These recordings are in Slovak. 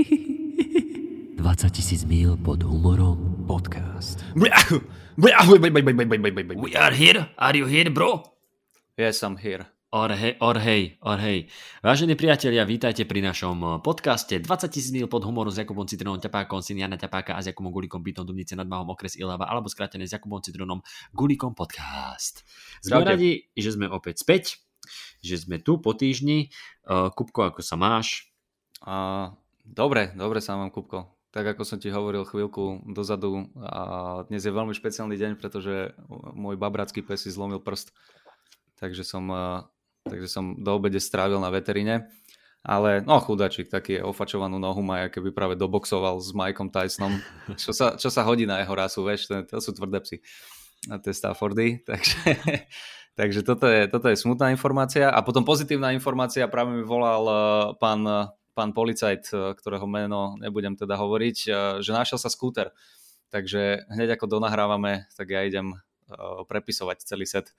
20 tisíc mil pod humorom podcast. We are here. Are you here, bro? Yes, I'm here. Or hej, or hej, or hej. Vážení priatelia, vítajte pri našom podcaste 20 tisíc mil pod humorom s Jakubom Citronom, Ťapákom, syn Jana Ťapáka a s Jakubom Gulikom, bytom Dubnice nad Mahom, okres Ilava, alebo skrátené s Jakubom Citronom, Gulikom podcast. Sme radi, že sme opäť späť, že sme tu po týždni. Uh, Kupko, ako sa máš? A, dobre, dobre sa mám, Kupko. Tak ako som ti hovoril chvíľku dozadu, a dnes je veľmi špeciálny deň, pretože môj babracký pes si zlomil prst. Takže som, takže som do obede strávil na veterine. Ale no chudačik, taký ofačovanú nohu má, keby práve doboxoval s Mikeom Tysonom, čo sa, čo sa hodí na jeho rasu, vieš, to, to sú tvrdé psy. A to je Staffordy, takže, takže toto, je, toto je smutná informácia. A potom pozitívna informácia, práve mi volal eh, pán, pán policajt, eh, ktorého meno nebudem teda hovoriť, eh, že našiel sa skúter. Takže hneď ako donahrávame, tak ja idem eh, prepisovať celý set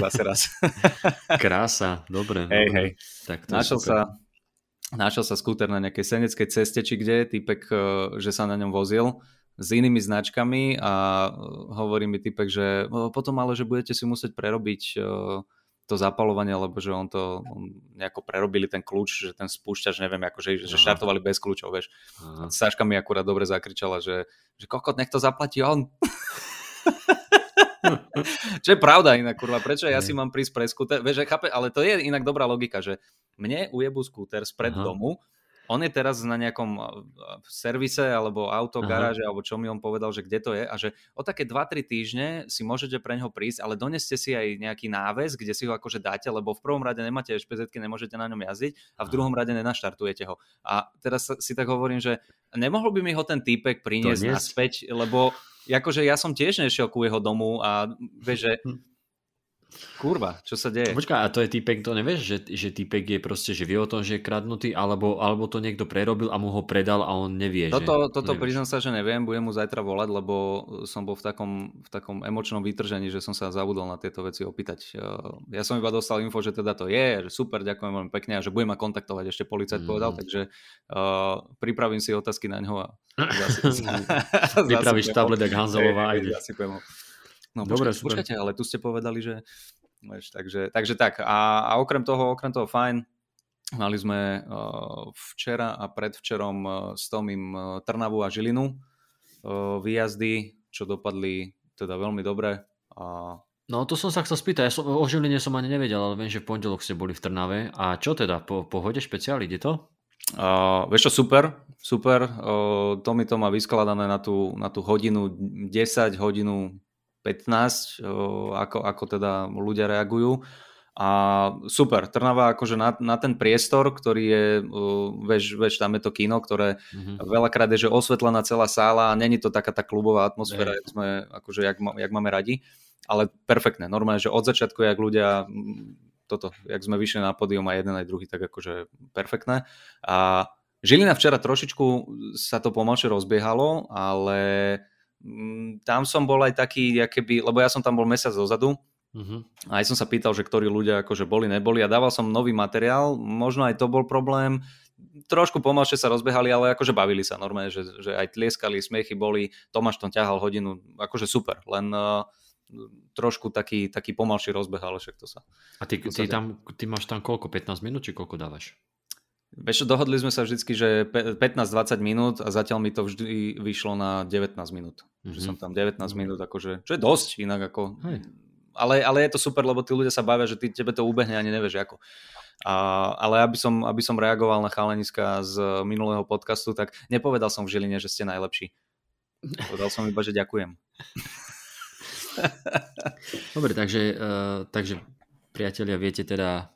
zase raz. Krása, dobre. Hej, dobre. hej. Tak to Našiel sa, našiel sa skúter na nejakej seneckej ceste, či kde, typek, že sa na ňom vozil s inými značkami a hovorí mi typek, že eh, potom ale, že budete si musieť prerobiť eh, to zapalovanie, lebo že on to on nejako prerobili ten kľúč, že ten spúšťač, neviem, ako, že, štartovali bez kľúčov, vieš. Aha. Saška mi akurát dobre zakričala, že, že kokot, nech to zaplatí on. Čo je pravda inak, kurva, prečo ja si mám prísť pre skúter, vieš, chápe, ale to je inak dobrá logika, že mne ujebú skúter spred Aha. domu, on je teraz na nejakom v servise alebo auto, garáže, alebo čo mi on povedal, že kde to je a že o také 2-3 týždne si môžete pre ňoho prísť, ale doneste si aj nejaký náves, kde si ho akože dáte, lebo v prvom rade nemáte špz nemôžete na ňom jazdiť a v Aha. druhom rade nenaštartujete ho. A teraz si tak hovorím, že nemohol by mi ho ten týpek priniesť naspäť, lebo akože ja som tiež nešiel ku jeho domu a vieš, že kurva, čo sa deje? Počkaj, a to je typek, to nevieš, že, že typek je proste, že vie o tom, že je kradnutý, alebo, alebo to niekto prerobil a mu ho predal a on nevie, Toto, že... toto nevieš. priznám sa, že neviem, budem mu zajtra volať, lebo som bol v takom, v takom emočnom vytržení, že som sa zabudol na tieto veci opýtať. Eh, Ja som iba dostal info, že teda to je, že super, ďakujem veľmi pekne a že budem ma kontaktovať, ešte policajt Mhm. povedal, takže uh, pripravím si otázky na ňo a zasi, Vypravíš tablet jak Hanzelová a No Dobre, počkajte, super. počkajte, ale tu ste povedali, že... Vieš, takže, takže tak. A, a okrem toho, okrem toho fajn, mali sme včera a predvčerom s Tomým uh, Trnavu a Žilinu výjazdy, čo dopadli teda veľmi dobre. A No to som sa chcel spýtať, ja som, o Žiline som ani nevedel, ale viem, že v pondelok ste boli v Trnave. A čo teda, po pohode špeciál, ide to? Uh, vieš čo, super, super. Uh, Tommy to má vyskladané na tú, na tú hodinu 10, hodinu 15, uh, ako, ako teda ľudia reagujú. A super, Trnava akože na, na ten priestor, ktorý je, uh, vieš, vieš, tam je to kino, ktoré Mhm. veľakrát je, že osvetlená celá sála a není to taká tá klubová atmosféra, jak, sme, akože, jak, jak máme radi, ale perfektné, normálne, že od začiatku, jak ľudia mm, toto, jak sme vyšli na pódium aj jeden aj druhý, tak akože perfektné. A Žilina včera trošičku sa to pomalšie rozbiehalo, ale tam som bol aj taký, keby, lebo ja som tam bol mesiac dozadu, Mhm. a aj som sa pýtal, že ktorí ľudia akože boli, neboli. A dával som nový materiál, možno aj to bol problém, trošku pomalšie sa rozbehali, ale akože bavili sa normálne, že, že aj tlieskali, smiechy boli, Tomáš tom ťahal hodinu, akože super, len uh, trošku taký, taký pomalší rozbeh, ale však to sa. A ty, ty, tam, ty máš tam koľko, 15 minút, či koľko dávaš? Vieš, dohodli sme sa vždycky, že pe- 15-20 minút a zatiaľ mi to vždy vyšlo na 19 minút. Mm-hmm. Že Mhm. som tam 19 minút, akože, čo je dosť inak ako... Hej. Ale, ale je to super, lebo tí ľudia sa bavia, že ty, tebe to ubehne ani nevieš ako. A, ale aby som, aby som reagoval na chalaniska z minulého podcastu, tak nepovedal som v Žiline, že ste najlepší. Povedal som iba, že ďakujem. Dobre, takže, uh, takže priatelia, viete teda,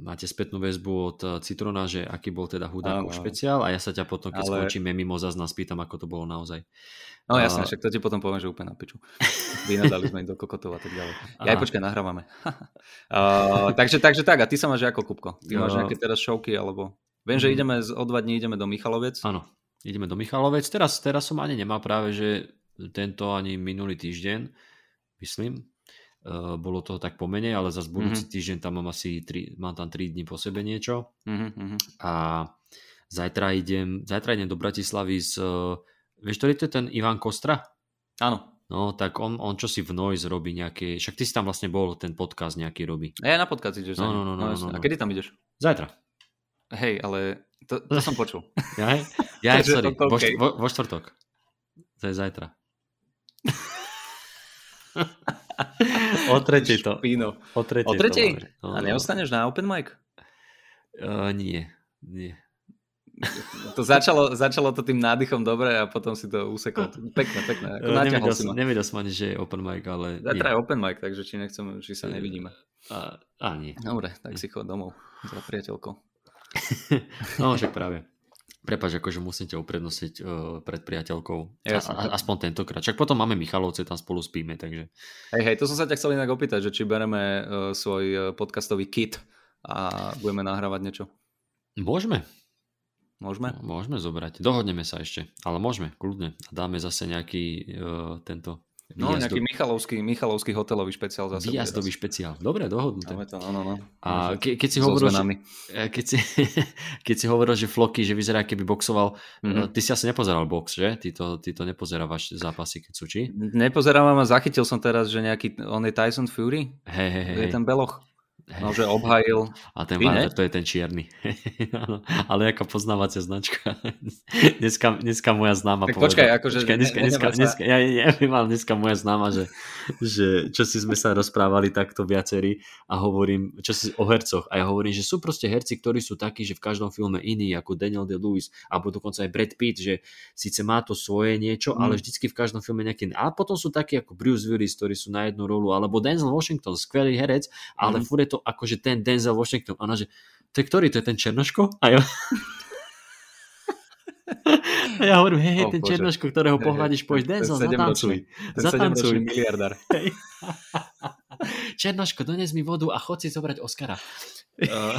máte spätnú väzbu od eh, Citrona, že aký bol teda hudákov Áno. špeciál a ja sa ťa potom, keď Ale- skončíme mimo záznam, spýtam, ako to bolo naozaj. No A- jasne, však to ti potom poviem, že úplne na piču. Vynadali sme ich do kokotov a tak ďalej. Ja aj počkaj, nahrávame. uh, takže, takže tak, a ty sa máš ako, Kupko? Ty máš nejaké teraz šovky, alebo... Viem, že Mhm. ideme o dva dní ideme do Michalovec. Áno, ideme do Michalovec. Teraz, teraz som ani nemal práve, že tento ani minulý týždeň, myslím. Uh, bolo to tak pomenej, ale zase budúci Mhm. týždeň tam mám asi 3, mám tam 3 dní po sebe niečo. Uh-huh. A Zajtra idem, zajtra idem do Bratislavy s... Uh, vieš, ktorý to je ten Ivan Kostra? Áno. No, tak on, on čo si v Noise robí nejaké... Však ty si tam vlastne bol, ten podcast nejaký robí. A ja na podcast ideš. No, no, no, no, no, no. A kedy tam ideš? Zajtra. Hej, ale to, to som počul. Ja, ja Takže sorry, to- vo, okej. št- vo, vo štvrtok. To je zajtra. o tretej to. Špíno. O tretej. O to tretej? máme. No, A no. neostaneš na open mic? Uh, nie, nie. To začalo, začalo to tým nádychom dobre a potom si to usekol. Pekné, pekné. Ako nevedel, si som, ma. nevedel som ani, že je open mic, ale Zajtra je open mic, takže či nechcem, či sa nevidíme. A, a nie. Dobre, tak si chod domov za priateľkou. No však práve. Prepač, akože musím ťa uprednosiť uh, pred priateľkou. A, Jasné. a, aspoň tentokrát. Však potom máme Michalovce, tam spolu spíme, takže... Hej, hej, to som sa ťa chcel inak opýtať, že či bereme uh, svoj uh, podcastový kit a budeme nahrávať niečo. Môžeme. Môžeme? Môžeme zobrať. Dohodneme sa ešte, ale môžeme, kľudne. A dáme zase nejaký uh, tento No, výjazdo- nejaký Michalovský, Michalovský hotelový špeciál zase. výjazdový špeciál. Dobre, dohodnuté. Dáme to, no, no, no. A ke, keď si So hovoril, že, zmenami. e, keď si, keď si hovoril, že Floky, že vyzerá, keby boxoval, Mhm. mm-hmm. ty si asi nepozeral box, že? Ty to, ty to nepozerávaš zápasy, keď sú či? Nepozerávam a zachytil som teraz, že nejaký, on je Tyson Fury? Hej, hej, hej. Je ten beloch? No, že obhajil. A ten ne? to je ten čierny. Ale aká poznávacia značka. dneska, dneska moja známa Tak počkaj, akože Počkaj, dneska, ne- dneska, dneska, ja, ja, ja dneska moja známa, že, že čo si sme sa rozprávali takto viacerí a hovorím, čo si o hercoch a ja hovorím, že sú proste herci, ktorí sú takí, že v každom filme iní, ako Daniel De-Lewis, alebo dokonca aj Brad Pitt, že síce má to svoje niečo, Mm. ale vždycky v každom filme nejaký. A potom sú takí ako Bruce Willis, ktorí sú na jednu rolu, alebo Denzel Washington, skvelý herec, ale Mm. furt je to akože ten Denzel Washington. Ona, že to je ktorý? To je ten Černoško? A ja... A ja hovorím, hej, hej, O, ten Bože. Černoško, ktorého pohľadíš, povieš, Denzel, zatancuj. Zatancuj. miliardár. Hej. Černoško, dones mi vodu a chod si zobrať Oscara. Uh,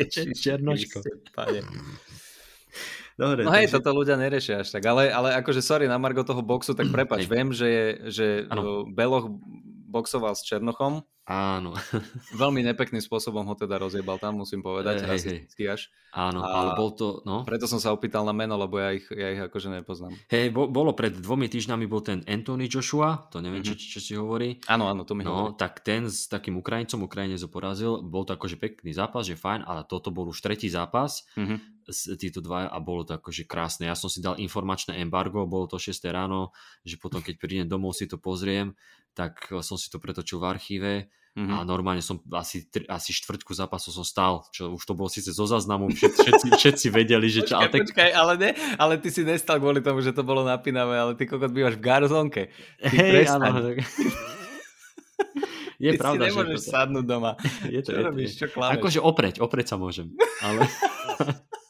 Ježiš Černoško. Dobre, No hej, takže- toto ľudia neriešia až tak, ale, ale akože sorry, na Margo toho boxu, tak prepač, Hej. viem, že, je, že uh, Beloch boxoval s Černochom, Áno, veľmi nepekným spôsobom ho teda rozjebal tam, musím povedať, rasisticky až. áno, A- ale bol to, no. Preto som sa opýtal na meno, lebo ja ich, ja ich akože nepoznám. Hej, bo, bolo pred dvomi týždňami bol ten Anthony Joshua, to neviem, Mhm. čo, čo si hovorí. Áno, áno, to mi No, hovorí. tak ten s takým Ukrajincom, Ukrajinec porazil, bol to akože pekný zápas, že fajn, ale toto bol už tretí zápas, Mhm. s- títo dva a bolo to akože krásne. Ja som si dal informačné embargo, bolo to 6 ráno, že potom keď prídem domov si to pozriem, tak som si to pretočil v archíve Mhm. a normálne som asi, tri, asi štvrťku zápasu som stál, čo už to bolo síce zo záznamu, všetci, všetci, vedeli, že čo, ale Počkaj, tak, počkaj, ale, ne, ale ty si nestal kvôli tomu, že to bolo napínavé, ale ty kokot bývaš v garzonke. Ty hej, áno, tak... Je ty pravda, si že nemôžeš toto- sadnúť doma. je to, Čo je to, robíš, je- čo klameš? Akože opreť, opreť sa môžem. Ale...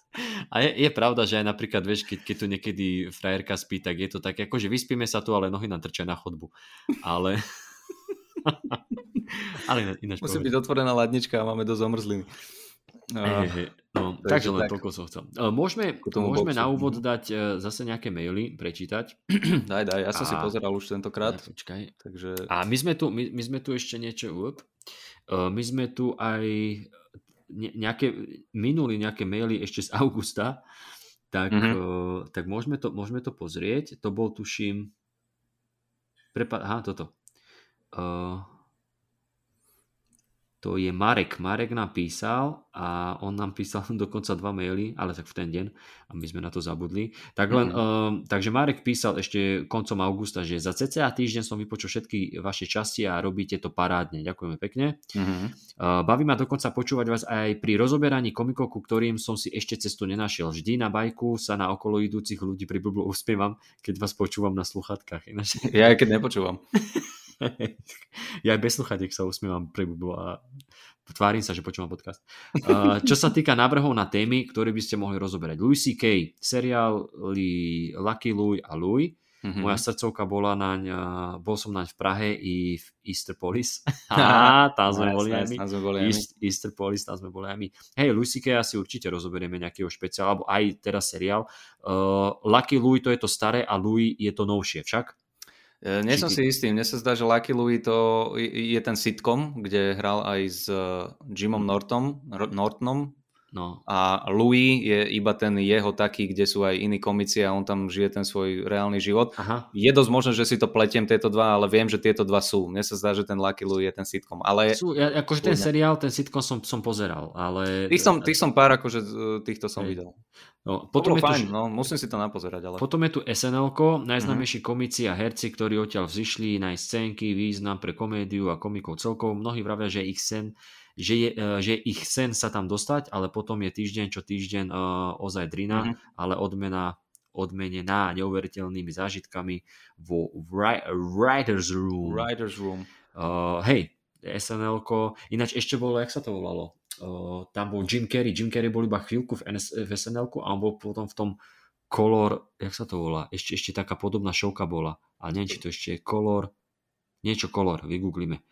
A je, je pravda, že aj napríklad, vieš, keď, keď tu niekedy frajerka spí, tak je to tak, akože vyspíme sa tu, ale nohy nám trčia na chodbu. Ale... ale ináč- Musí povedz. byť otvorená ladnička a máme dosť omrzliny. Hej, hej. No, takže takže len tak. toľko som chcel. E, Môžeme, môžeme boxu. na úvod Mhm. dať e, zase nejaké maily, prečítať. daj, daj, ja som si A- pozeral už tentokrát, Ja, počkaj. takže... A my sme tu, my, my sme tu ešte niečo, up, uh, my sme tu aj nejaké, minuli nejaké maily ešte z augusta, tak, Mhm. uh, tak môžeme, to, môžeme to pozrieť. To bol, tuším, prepa- aha, toto. Uh, to je Marek. Marek nám písal a on nám písal dokonca dva maily, ale tak v ten deň a my sme na to zabudli. Tak len, Mhm. um, takže Marek písal ešte koncom augusta, že za cca týždeň som vypočul všetky vaše časti a robíte to parádne. Ďakujeme pekne. Mhm. Uh, baví ma dokonca počúvať vás aj pri rozoberaní komikov, ku ktorým som si ešte cestu nenašiel. Vždy na bajku sa na okolo idúcich ľudí priblblo uspievam, keď vás počúvam na sluchatkách. Ináč, Ja aj keď nepočúvam. ja aj bez sluchatiek sa usmievam priblblo a tvárim sa, že počúvam podcast. Uh, čo sa týka návrhov na témy, ktoré by ste mohli rozoberať. Louis C.K., seriály Lucky Louie a Louie. Mhm. Moja srdcovka bola naň, bol som naň v Prahe i v Easterpolis. Á, tam sme boli aj my. East, Easterpolis, tam sme boli aj my. Hej, Louis C.K. asi určite rozoberieme nejakého špeciálu, alebo aj teraz seriál. Uh, Lucky Louie to je to staré a Louis je to novšie však. Nie som si istý, mne sa zdá, že Lucky Louie to je ten sitcom, kde hral aj s e, Jimom Nortom, Ro- Nortonom No. A Louis je iba ten jeho taký, kde sú aj iní komici a on tam žije ten svoj reálny život. Aha. Je dosť možné, že si to pletiem tieto dva, ale viem, že tieto dva sú. Mne sa zdá, že ten Lucky Louie je ten sitcom. Ale Sú, ja, akože ten seriál, ten sitcom som, som pozeral, ale... tých som, tých som pár, akože z- týchto som Hej. videl. no, Potom potom, to je tu, fajn, no, musím si to napozerať, ale... potom je tu snl najznámejší komici a herci, ktorí odtiaľ vzýšli, nájsť scénky, význam pre komédiu a komikov celkovo. Mnohí vravia, že ich sen že je, eh, že ich sen sa tam dostať, ale potom je týždeň čo týždeň uh, ozaj drina, Mhm. ale odmena odmenená neuveriteľnými zážitkami vo wri- Writers Room. Writer's Room. Uh, hej, snl ináč ešte bolo, jak sa to volalo? Uh, tam bol Jim Carrey. Jim Carrey bol iba chvíľku v, NS, v snl a on bol potom v tom Color, jak sa to volá? Ešte, ešte taká podobná šovka bola. A neviem, či to ešte je Color, niečo Color, vygooglime.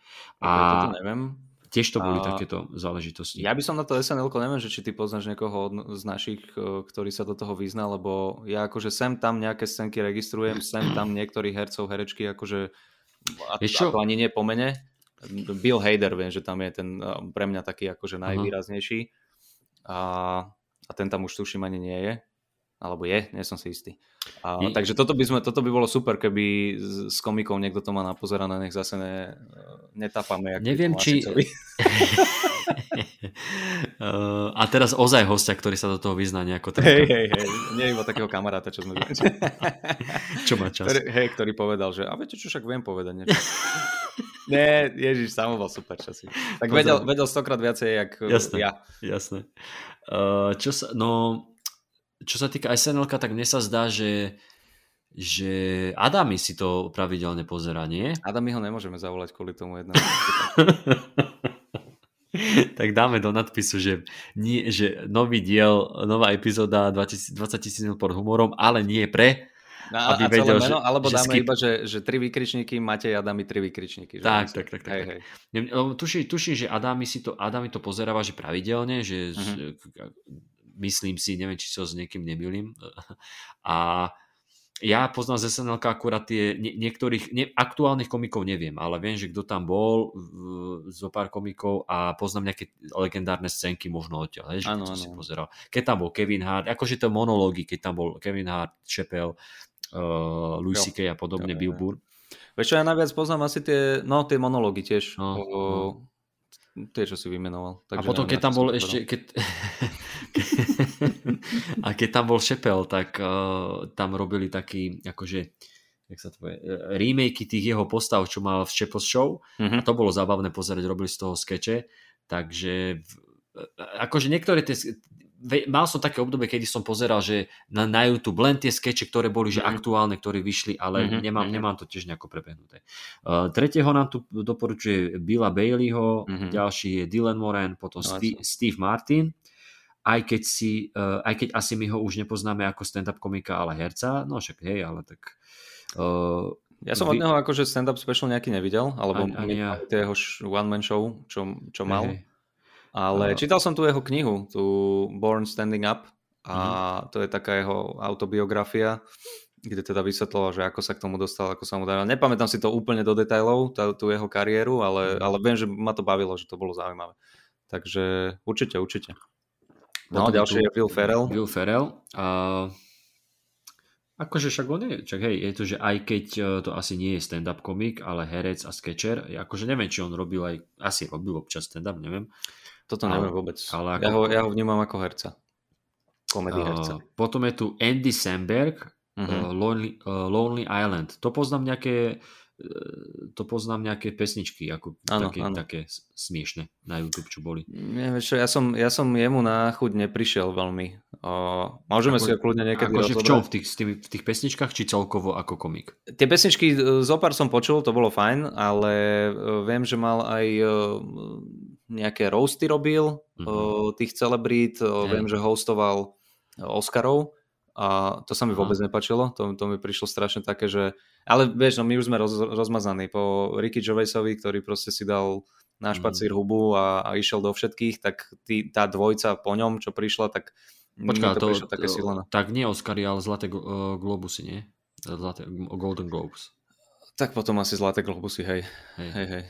A... A To neviem. Tiež to boli A- takéto záležitosti. Ja by som na to SNL neviem, že či ty poznáš niekoho z našich, eh, ktorý sa do toho vyzná, lebo ja akože sem tam nejaké scénky registrujem, sem tam niektorých hercov, herečky, akože a, čo? a to ani nie po mene. Bill Hader, viem, že tam je ten eh, pre mňa taký akože najvýraznejší. A, a ten tam už tuším ani nie je. Alebo je, nie som si istý. A, Je- takže toto by, sme, toto by bolo super, keby s, komikou niekto to má napozerané, nech zase ne, netapame. jak Neviem, či- a teraz ozaj hostia, ktorý sa do toho vyzná nejako ten, Hej, hej, hej, nie iba takého kamaráta, čo sme čo má čas. ktorý, hej, ktorý povedal, že a viete čo, však viem povedať niečo. Nie, Ježiš, samo bol super časy. Tak vedel, vedel stokrát viacej, jak Jasné. ja. Jasné. Uh, čo sa, no, čo sa týka snl tak mne sa zdá, že že Adami si to pravidelne pozera, nie? Adam my ho nemôžeme zavolať kvôli tomu jednému. tak dáme do nadpisu, že, nie, že nový diel, nová epizóda 20 tisíc pod humorom, ale nie pre. No, Aby a vedel, meno, že- alebo že dáme skip. iba, že, že tri vykričníky, Matej Adami tri vykričníky. Že Tak, tak, tak, tak, Hej, tak. hej. Tuším, tuším, že Adami, si to, Adami to pozeráva, že pravidelne, že, Mhm. Myslím si, neviem, či sa s niekým nemýlim. A ja poznám z SNL akurát tie nie, niektorých, nie, aktuálnych komikov neviem, ale viem, že kto tam bol, zo pár komikov a poznám nejaké legendárne scénky možno odtiaľ, hej, že Áno, to áno, si pozeral. Keď tam bol Kevin Hart, akože to monológy, keď tam bol Kevin Hart, Chappelle, uh, Louis. C.K. a podobne, Bill. Burr. Vieš čo, ja najviac poznám asi tie, no tie monológy tiež. No, o, tie, čo si vymenoval. A Takže potom, neviem, keď tam bol ešte... Keď... a keď tam bol Šepel, tak uh, tam robili taký, akože, jak sa to povie, eh, remakey tých jeho postav, čo mal v Chappell Show. Mhm. A to bolo zábavné pozerať, robili z toho skeče. Takže v- akože niektoré tie... Mal som také obdobie, kedy som pozeral, že na, na YouTube len tie skeče, ktoré boli že Mhm. aktuálne, ktoré vyšli, ale Mhm, nemám, mhm. nemám to tiež nejako prebehnuté. Uh, tretieho nám tu doporučuje Billa Baileyho, Mhm. ďalší je Dylan Moran, potom No, Steve, Steve Martin. Aj keď, si, uh, aj keď asi my ho už nepoznáme ako stand-up komika, ale herca, no však hej, ale tak... Uh, Ja som od Vy- neho akože stand-up special nejaký nevidel, alebo Ani- ani ja. jeho one-man show, čo, čo mal. hej. Ale A- čítal som tu jeho knihu, tu Born Standing Up a Mhm. to je taká jeho autobiografia, kde teda vysvetloval, že ako sa k tomu dostal, ako sa mu darilo. Nepamätám si to úplne do detailov, tá, tú jeho kariéru, ale, Mhm. ale viem, že ma to bavilo, že to bolo zaujímavé. Takže určite, určite. No, tu je Will Ferrell. Will Ferrell. Uh, akože však on je, čak hej, je to, že aj keď uh, to asi nie je stand-up komik, ale herec a sketcher, akože neviem, či on robil aj, asi robil občas stand-up, neviem. Toto Ale- neviem vôbec. ale ja, ako- ho, ja ho vnímam ako herca. Komedy herca. Uh, potom je tu Andy Samberg, Mhm. uh, Lonely, uh, Lonely Island. To poznám nejaké to poznám nejaké pesničky, ako Áno, také, áno. také smiešne na YouTube, čo boli. Neviem, čo, ja som, ja som jemu na chuť neprišiel veľmi. O, môžeme Ako- si ho kľudne niekedy Akože v čom? V tých, v tých pesničkách, či celkovo ako komik? Tie pesničky e, zopár som počul, to bolo fajn, ale e, viem, že mal aj e, nejaké roasty robil Mhm. mm-hmm. tých celebrít, e, Hej. viem, že hostoval e, Oscarov a to sa mi vôbec nepačilo, to, to mi prišlo strašne také, že ale vieš, no my už sme roz, rozmazaní po Ricky Gervaisovi, ktorý proste si dal na Mhm. špacír hubu a, a išiel do všetkých, tak tý, tá dvojca po ňom, čo prišla, tak Počkaj, to, to, prišlo také to, silené. tak nie Oscary, ale Zlaté uh, Globusy, nie? Zlaté, Golden Globes. Tak potom asi Zlaté globusy, hej. Hej. hej, hej.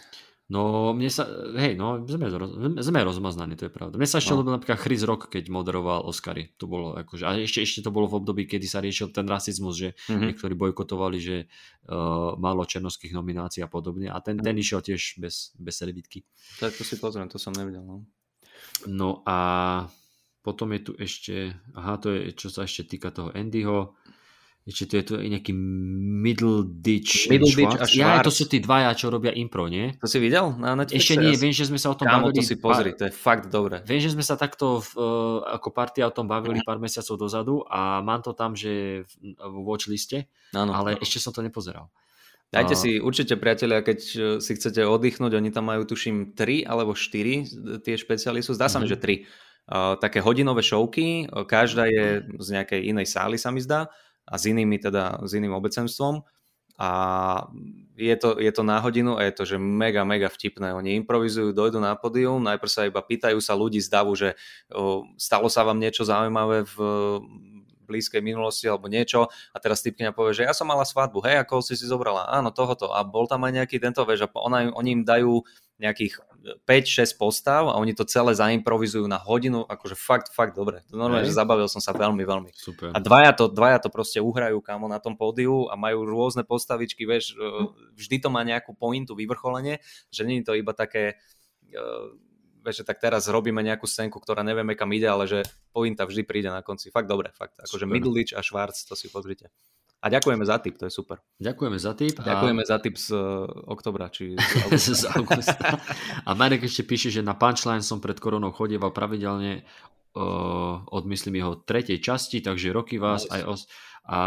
No, mne sa, hej, no, sme, sme rozmaznaní, to je pravda. Mne sa ešte no. ľúbil napríklad Chris Rock, keď moderoval Oscary. To bolo akože, a ešte, ešte to bolo v období, kedy sa riešil ten rasizmus, že mm-hmm. niektorí bojkotovali, že uh, málo černovských nominácií a podobne. A ten, ten mhm. išiel tiež bez, bez servítky. Tak to si pozriem, to som nevidel, no. No a potom je tu ešte, aha, to je, čo sa ešte týka toho Andyho, ešte to je tu nejaký Middle Ditch, Middle Ditch a Ja, to sú tí dvaja, čo robia impro, nie? To si videl na Netflixe? Ešte nie, viem, že sme sa o tom Kámo, bavili. to si pozri, to je fakt dobré. Viem, že sme sa takto v, uh, ako partia o tom bavili pár mesiacov dozadu a mám to tam, že v watchliste, ano, ale ano. ešte som to nepozeral. Dajte si určite, priatelia, keď e, si chcete oddychnúť, oni tam majú tuším 3 alebo 4 tie špeciály sú, zdá sa mi, mm-hmm. že 3. Uh, také hodinové šovky, každá je z nejakej inej sály sa mi zdá a s inými teda, s iným obecenstvom. A je to, je to na hodinu a je to, že mega, mega vtipné. Oni improvizujú, dojdu na pódium, najprv sa iba pýtajú sa ľudí z davu, že o, stalo sa vám niečo zaujímavé v blízkej minulosti alebo niečo? A teraz typkňa povie, že ja som mala svadbu, hej, ako si si zobrala, áno, tohoto. A bol tam aj nejaký tento, vieš, a ona, oni im dajú nejakých 5-6 postav a oni to celé zaimprovizujú na hodinu, akože fakt, fakt dobre. Normálne, že zabavil som sa veľmi, veľmi. Super. A dvaja to, dvaja to proste uhrajú kamo na tom pódiu a majú rôzne postavičky, vieš, e, vždy to má nejakú pointu, vyvrcholenie, že nie je to iba také e, vieš, že tak teraz robíme nejakú scénku, ktorá nevieme kam ide, ale že pointa vždy príde na konci. Fakt dobre, fakt. Akože Middleditch a Schwarz, to si pozrite. A ďakujeme za tip, to je super. Ďakujeme za tip. A... Ďakujeme za tip z uh, oktobra, či z z augusta. a Marek ešte píše, že na Punchline som pred koronou chodieval pravidelne uh, od myslím jeho tretej časti, takže roky vás nice. aj os... A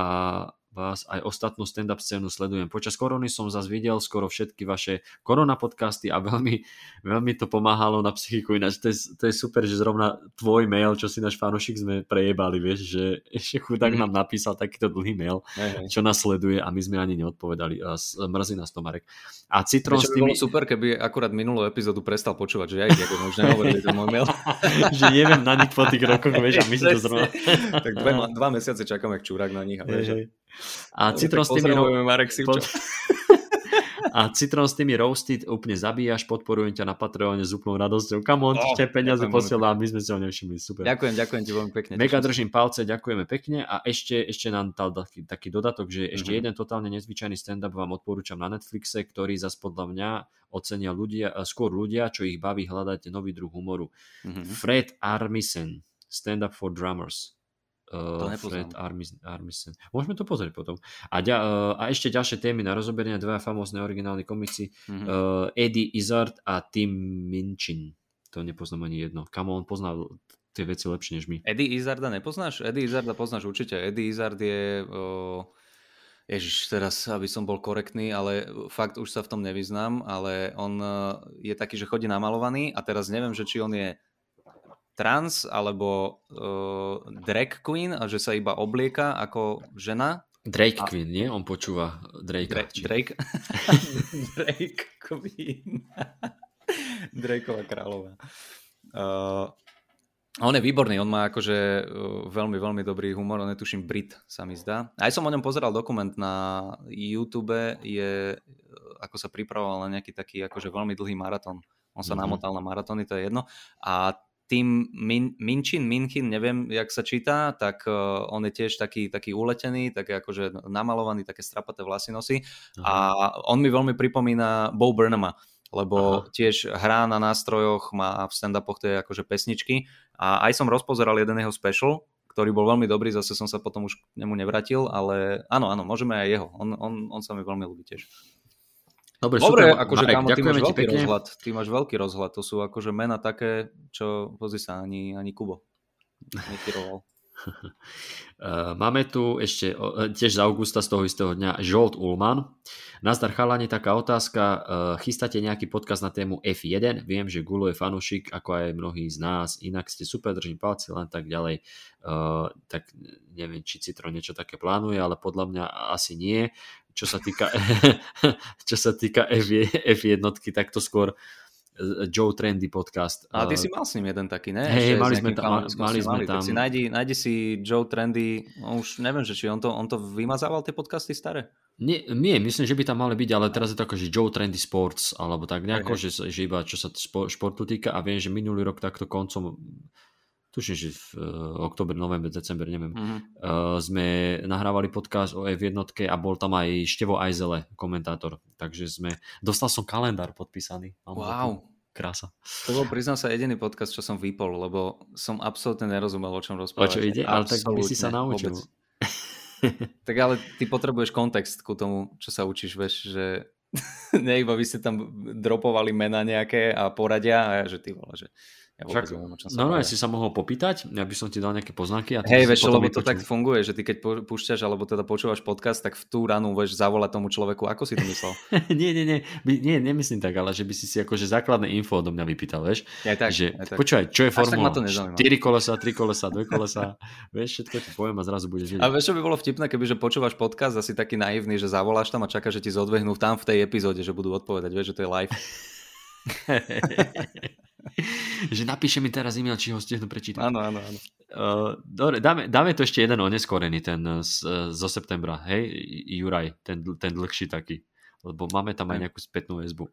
vás aj ostatnú stand-up scénu sledujem. Počas korony som zase videl skoro všetky vaše korona podcasty a veľmi, veľmi to pomáhalo na psychiku. Ináč to je, to je super, že zrovna tvoj mail, čo si náš fanošik sme prejebali, vieš, že ešte chudák mm. nám napísal takýto dlhý mail, hey, čo nás sleduje a my sme ani neodpovedali. A mrzí nás to, Marek. A Citron s tými... super, keby akurát minulú epizódu prestal počúvať, že ja ich už nehovorili ten môj mail. že neviem na nich po tých rokoch, vieš, a my si to zrovna... tak dva, dva mesiace čakáme čurák na nich. A vieš, hey, a Citron s tými... Marek. A Citron s tými roasty úplne zabíjaš, podporujem ťa na Patreone s úplnou radosťou. Come on, oh, peniaze posiela my sme si ho nevšimli. Super. Ďakujem, ďakujem ti veľmi pekne. Mega držím palce, ďakujeme pekne a ešte, ešte nám dal taký, taký dodatok, že ešte mm-hmm. jeden totálne nezvyčajný stand-up vám odporúčam na Netflixe, ktorý zase podľa mňa ocenia ľudia, skôr ľudia, čo ich baví hľadať nový druh humoru. Mm-hmm. Fred Armisen, Stand Up for Drummers uh, Fred Armisen. Môžeme to pozrieť potom. A, ďa, uh, a ešte ďalšie témy na rozoberenie, dva famózne originálne komici, mm-hmm. uh, Eddie Izzard a Tim Minchin. To nepoznám ani jedno. Kam on poznal tie veci lepšie než my. Eddie Izzarda nepoznáš? Eddie Izzarda poznáš určite. Eddie Izzard je... Uh... Ježiš, teraz, aby som bol korektný, ale fakt už sa v tom nevyznám, ale on je taký, že chodí namalovaný a teraz neviem, že či on je trans alebo uh, drag queen a že sa iba oblieka ako žena. Drake a... Queen, nie? On počúva Drake. Dra- či... Drake? Drake Queen. Drakeová kráľová. Uh, on je výborný, on má akože uh, veľmi, veľmi dobrý humor, on je tuším Brit, sa mi zdá. Aj som o ňom pozeral dokument na YouTube, je, ako sa pripravoval na nejaký taký akože veľmi dlhý maratón. On sa mm-hmm. namotal na maratóny, to je jedno. A tým Min, Minchin, Minchin, neviem, jak sa číta, tak uh, on je tiež taký, taký uletený, také akože namalovaný, také strapaté vlasy nosí uh-huh. a on mi veľmi pripomína Bo Burnhama, lebo uh-huh. tiež hrá na nástrojoch, má v stand-upoch tie akože pesničky a aj som rozpozeral jeden jeho special, ktorý bol veľmi dobrý, zase som sa potom už k nemu nevratil, ale áno, áno, môžeme aj jeho, on, on, on sa mi veľmi ľúbi tiež. Dobre, Dobre super, akože Marek, kámo, ty máš veľký pekne. rozhľad. Ty máš veľký rozhľad. To sú akože mena také, čo, pozri sa, ani, ani Kubo netyroval. Máme tu ešte tiež z augusta z toho istého dňa Žolt Ulman. Nazdar chalani, taká otázka. Chystáte nejaký podcast na tému F1? Viem, že Gulo je fanúšik, ako aj mnohí z nás. Inak ste super, držím palci, len tak ďalej. Tak neviem, či Citro niečo také plánuje, ale podľa mňa asi nie čo sa týka, čo sa týka F, F1, tak to skôr Joe Trendy podcast. A ty si mal s ním jeden taký, ne? Hej, mali sme tam- mali sme Tak tam- si nájdi, nájdi si Joe Trendy, no už neviem, že či on to, on to vymazával tie podcasty staré. Nie, nie, myslím, že by tam mali byť, ale teraz je to ako, že Joe Trendy Sports, alebo tak nejako, Hej, že, že iba čo sa športu týka a viem, že minulý rok takto koncom, tuším, že v uh, oktober, november, december, neviem, Mhm. uh, sme nahrávali podcast o F1 a bol tam aj Števo Ajzele, komentátor. Takže sme, dostal som kalendár podpísaný. Mám. Wow. Krása. To bol, priznám sa, jediný podcast, čo som vypol, lebo som absolútne nerozumel, o čom O rozprávať. čo ide? Ale tak by si sa naučil. tak ale ty potrebuješ kontext ku tomu, čo sa učíš, vieš, že ne iba vy ste tam dropovali mena nejaké a poradia a ja, že ty vole, že ja Však, neviem, no, no, si sa mohol popýtať, ja by som ti dal nejaké poznámky. A Hej, vieš, lebo to tak funguje, že ty keď púšťaš alebo teda počúvaš podcast, tak v tú ranu vieš zavolať tomu človeku, ako si to myslel? nie, nie, nie, by, nie, nemyslím tak, ale že by si si akože základné info odo mňa vypýtal, vieš? Aj tak, že, aj tak. počúvaj, čo je formula? ma to nezaujíma. 4 kolesa, 3 kolesa, 2 kolesa, vieš, všetko ti poviem a zrazu budeš A vedieť. vieš, čo by bolo vtipné, keby že počúvaš podcast a si taký naivný, že zavoláš tam a čakáš, že ti zodvehnú tam v tej epizóde, že budú odpovedať, vieš, že to je live. že napíše mi teraz e-mail, či ho stihnú prečítať. Áno, áno, áno. Uh, dobre, dáme, dáme to ešte jeden oneskorený, ten uh, z, uh, zo septembra, hej, Juraj, ten, ten dlhší taký, lebo máme tam aj nejakú spätnú väzbu.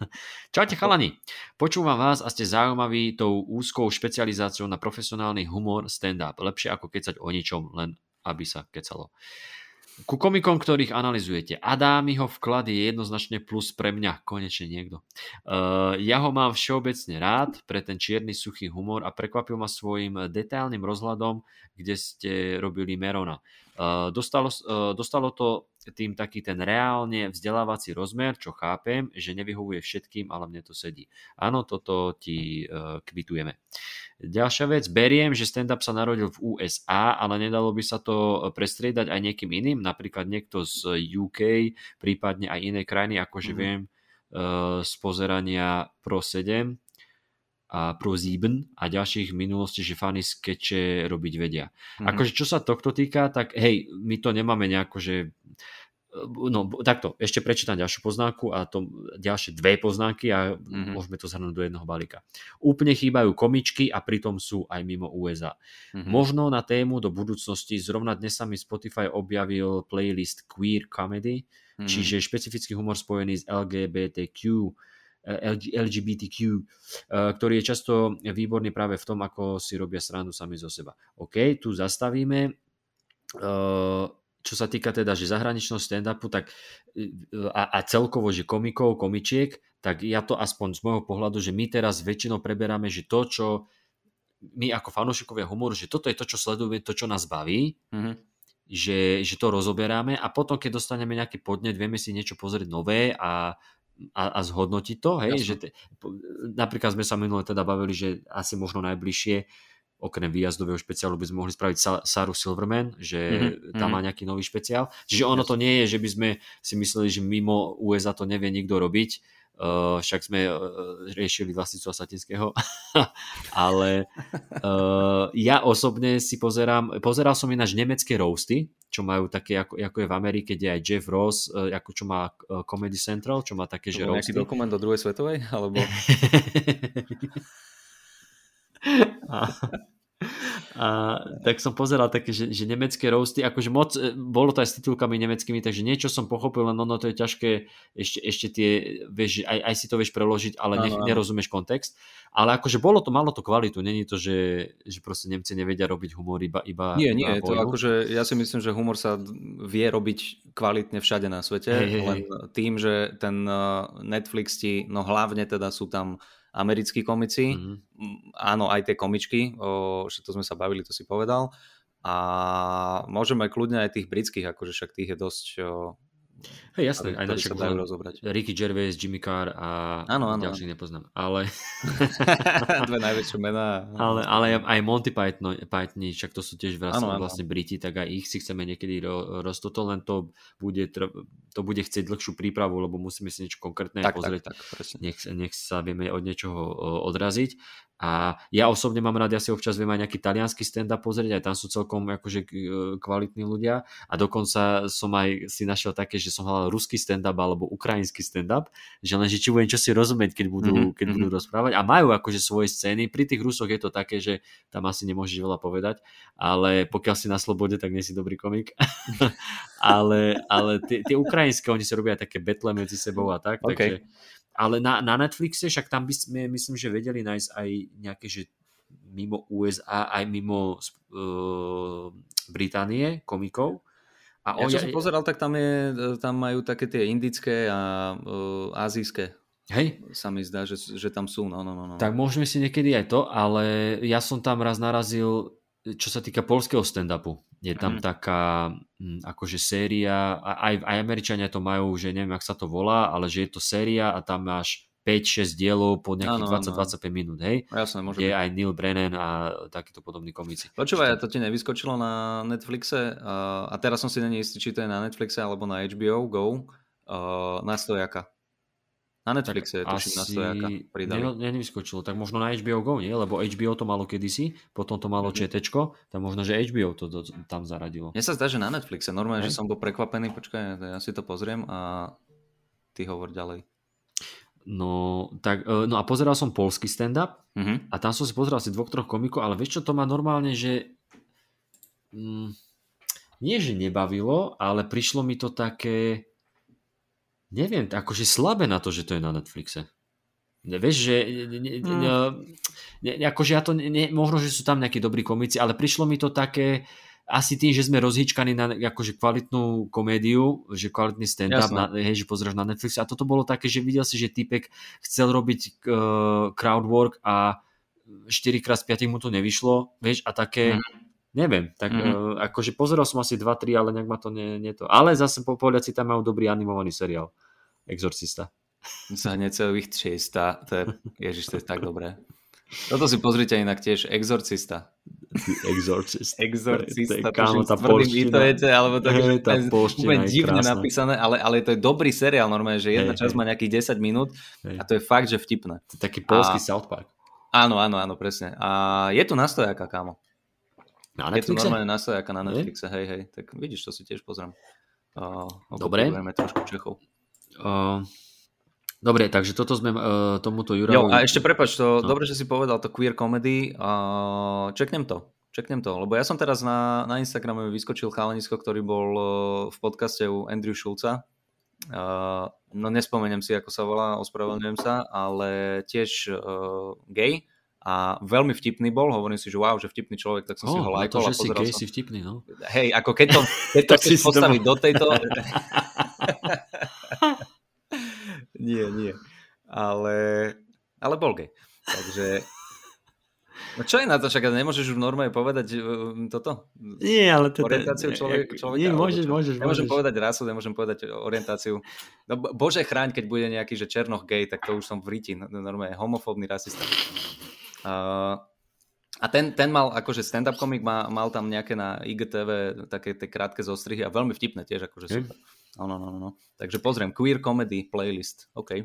Čaute chalani, počúvam vás a ste zaujímaví tou úzkou špecializáciou na profesionálny humor stand-up. Lepšie ako kecať o ničom, len aby sa kecalo. Ku komikom, ktorých analizujete. Adámiho vklad je jednoznačne plus pre mňa. Konečne niekto. Uh, ja ho mám všeobecne rád pre ten čierny suchý humor a prekvapil ma svojim detailným rozhľadom, kde ste robili Merona. Uh, dostalo, uh, dostalo to tým taký ten reálne vzdelávací rozmer, čo chápem, že nevyhovuje všetkým, ale mne to sedí. Áno, toto ti uh, kvitujeme. Ďalšia vec, beriem, že stand-up sa narodil v USA, ale nedalo by sa to prestriedať aj niekým iným, napríklad niekto z UK, prípadne aj iné krajiny, akože Mhm. viem uh, z pozerania Pro 7 a Pro 7 a ďalších v minulosti, že fany skeče robiť vedia. Mhm. Akože čo sa tohto týka, tak hej, my to nemáme nejako, že No, takto, ešte prečítam ďalšiu poznámku a to ďalšie dve poznámky a Mhm. môžeme to zhrnúť do jedného balíka. Úplne chýbajú komičky a pritom sú aj mimo USA. Mhm. Možno na tému do budúcnosti, zrovna dnes sa mi Spotify objavil playlist Queer Comedy, Mhm. čiže špecifický humor spojený s LGBTQ, LG, LGBTQ, eh, ktorý je často výborný práve v tom, ako si robia srandu sami zo seba. OK, tu zastavíme. Eh, Čo sa týka teda, že zahraničného stand-upu tak, eh, a, a celkovo, že komikov, komičiek, tak ja to aspoň z môjho pohľadu, že my teraz väčšinou preberáme, že to, čo my ako fanúšikovia humoru, že toto je to, čo sledujeme, to, čo nás baví, Mhm. že, že to rozoberáme a potom, keď dostaneme nejaký podnet, vieme si niečo pozrieť nové a, a, a zhodnotiť to. Hej? Jasné. Že te, napríklad sme sa minule teda bavili, že asi možno najbližšie okrem výjazdového špeciálu by sme mohli spraviť Sa- Saru Silverman, že Mhm, tam má nejaký nový špeciál. Čiže ono to nie je, že by sme si mysleli, že mimo USA to nevie nikto robiť. Uh, však sme uh, riešili vlastníctva Satinského. Ale uh, ja osobne si pozerám, pozeral som ináč nemecké roasty, čo majú také, ako, ako je v Amerike, kde je aj Jeff Ross, uh, ako čo má Comedy Central, čo má také, že To nejaký roasty. dokument do druhej svetovej? Alebo... a, tak som pozeral také, že, že nemecké roasty, akože moc, e, bolo to aj s titulkami nemeckými, takže niečo som pochopil, len ono to je ťažké, ešte, ešte tie, vieš, aj, aj si to vieš preložiť, ale ne, Áno, áno. nerozumieš kontext. Ale akože bolo to, malo to kvalitu, není to, že, že proste Nemci nevedia robiť humor iba, iba Nie, nie, iba to akože, ja si myslím, že humor sa vie robiť kvalitne všade na svete, Hej, hej, len tým, že ten uh, Netflix ti, no hlavne teda sú tam americkí komici, Mhm. mm, áno, aj tie komičky, o, že to sme sa bavili, to si povedal, a môžeme kľudne aj tých britských, akože však tých je dosť, o, Hej, jasné, aj sa dajú rozobrať. Ricky Gervais, Jimmy Carr a Áno, áno, ďalších nepoznám. Ale, Dve najväčšie mená. ale, ale aj Monty Python, Pythoni, však to sú tiež vlastne, Áno, áno. vlastne Briti, tak aj ich si chceme niekedy ro, roztoto, len to bude, to bude chcieť dlhšiu prípravu, lebo musíme si niečo konkrétne tak, pozrieť. tak, tak, presne. Nech, nech sa vieme od niečoho odraziť. A ja osobne mám rád, ja si občas viem aj nejaký talianský stand-up pozrieť, aj tam sú celkom akože kvalitní ľudia a dokonca som aj si našiel také, že som hľadal ruský stand-up alebo ukrajinský stand-up, že len, že či budem čo si rozumieť, keď budú, mm-hmm. keď budú rozprávať a majú akože svoje scény. Pri tých Rusoch je to také, že tam asi nemôžeš veľa povedať, ale pokiaľ si na slobode, tak nie si dobrý komik. ale ale tie, tie ukrajinské, oni si robia také betle medzi sebou a tak, okay. takže ale na, na Netflixe však tam by sme, myslím, že vedeli nájsť aj nejaké, že mimo USA, aj mimo uh, Británie komikov. A ja čo som pozeral, tak tam, je, tam majú také tie indické a uh, azijské. Hej. Sa mi zdá, že, že tam sú. No, no, no, no. Tak môžeme si niekedy aj to, ale ja som tam raz narazil, čo sa týka polského stand-upu. Je tam mm. taká akože séria, aj, aj Američania to majú, že neviem, ak sa to volá, ale že je to séria a tam máš 5-6 dielov po nejakých 20-25 minút, hej? Jasné, môže Je byť. aj Neil Brennan a takíto podobní komici. Počúvaj, to ti nevyskočilo na Netflixe a teraz som si není istý, či to je na Netflixe alebo na HBO Go, na stojaka. Na Netflixe je tuším na stojaka pridali. Ne, nevyskočilo, tak možno na HBO Go, nie? Lebo HBO to malo kedysi, potom to malo mm-hmm. ČT, tak možno, že HBO to, to, tam zaradilo. Mne sa zdá, že na Netflixe. Normálne, že som bol prekvapený, počkaj, ja si to pozriem a ty hovor ďalej. No, tak, e, no a pozeral som polský stand-up mm-hmm. a tam som si pozeral asi dvoch, troch komikov, ale vieš čo, to má normálne, že mm, nie, že nebavilo, ale prišlo mi to také neviem, akože slabé na to, že to je na Netflixe. Vieš, že ne, ne, ne, akože ja to, ne, možno, že sú tam nejakí dobrí komici, ale prišlo mi to také, asi tým, že sme rozhýčkaní na akože kvalitnú komédiu, že kvalitný stand-up, na, hej, že pozrieš na Netflix a toto bolo také, že videl si, že typek chcel robiť uh, crowdwork a 4 krát z 5 mu to nevyšlo, vieš, a také, mm. Neviem, tak mm-hmm. uh, akože pozeral som asi 2-3, ale nejak ma to nie, nie to. Ale zase po Poliaci tam majú dobrý animovaný seriál. Exorcista. Za necelých 300, to je, ježiš, to je tak dobré. Toto si pozrite inak tiež, Exorcista. Exorcist. Exorcista, to, je, kámo, tá polština. alebo to je tá úplne divne krásna. napísané, ale, ale to je dobrý seriál normálne, že jedna časť má nejakých 10 minút hej. a to je fakt, že vtipné. To je taký polský a... South Park. Áno, áno, áno, presne. A je tu nastojáka, kámo. Na Netflixe? Je tu normálne nastojáka na Netflixe, hej, hej. Tak vidíš, to si tiež pozriem. Uh, Dobre. trošku Čechov. Uh, dobre, takže toto sme uh, tomuto Jurajovi... Jo, a ešte prepač, to, no. dobre, že si povedal to queer comedy. Uh, čeknem to. Čeknem to, lebo ja som teraz na, na Instagrame vyskočil chalanisko, ktorý bol uh, v podcaste u Andrew Schulza. Uh, no nespomeniem si, ako sa volá, ospravedlňujem sa, ale tiež uh, gay a veľmi vtipný bol, hovorím si, že wow, že vtipný človek, tak som oh, si ho lajkol. No to, že si gay, som... si vtipný, no. Hej, ako keď to, keď to chceš postaviť do tejto... nie, nie. Ale, ale bol gay. Takže No čo je na to, však nemôžeš už normálne povedať uh, toto? Nie, ale to Orientáciu človek, človeka? Nie, môžeš, môžeš. Nemôžem môžeš. povedať rasu, nemôžem povedať orientáciu. No bože chráň, keď bude nejaký, že černoch gay, tak to už som v ríti, no, normálne homofóbny rasista. Uh, a ten, ten mal, akože stand-up komik mal, mal tam nejaké na IGTV také tie krátke zostrihy a veľmi vtipné tiež, akože super. No, no, no, no. Takže pozriem, queer comedy playlist, OK.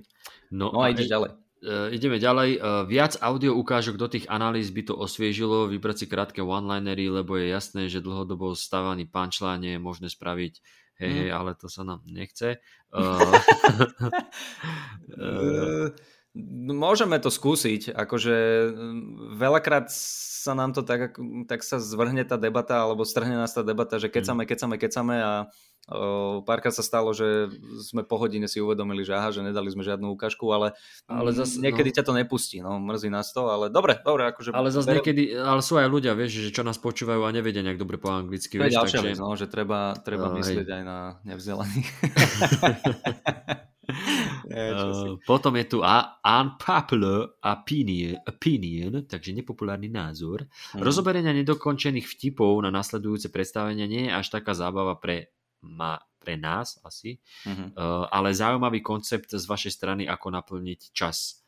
No, no a ideš ďalej. Uh, ideme ďalej. Uh, viac audio ukážok do tých analýz by to osviežilo, vybrať si krátke one-linery, lebo je jasné, že dlhodobo stávaný punchline je možné spraviť. Hej, mm. hej, ale to sa nám nechce. Uh, uh, Môžeme to skúsiť, akože veľakrát sa nám to tak, tak sa zvrhne tá debata, alebo strhne nás tá debata, že kecame, mm. kecame, kecame a o, párkrát sa stalo, že sme po hodine si uvedomili, že aha, že nedali sme žiadnu ukážku, ale, ale zas, niekedy no. ťa to nepustí, no mrzí nás to, ale dobre, dobre, akože... Ale zase niekedy, ale sú aj ľudia, vieš, že čo nás počúvajú a nevedia nejak dobre po anglicky, vieš, takže... Vec, no, že treba, treba uh, myslieť aj na nevzdelaných. uh, potom je tu unpopular opinion, opinion takže nepopulárny názor. Mm. Rozoberenia nedokončených vtipov na nasledujúce predstavenia nie je až taká zábava pre, ma, pre nás asi, mm-hmm. uh, ale zaujímavý koncept z vašej strany, ako naplniť čas.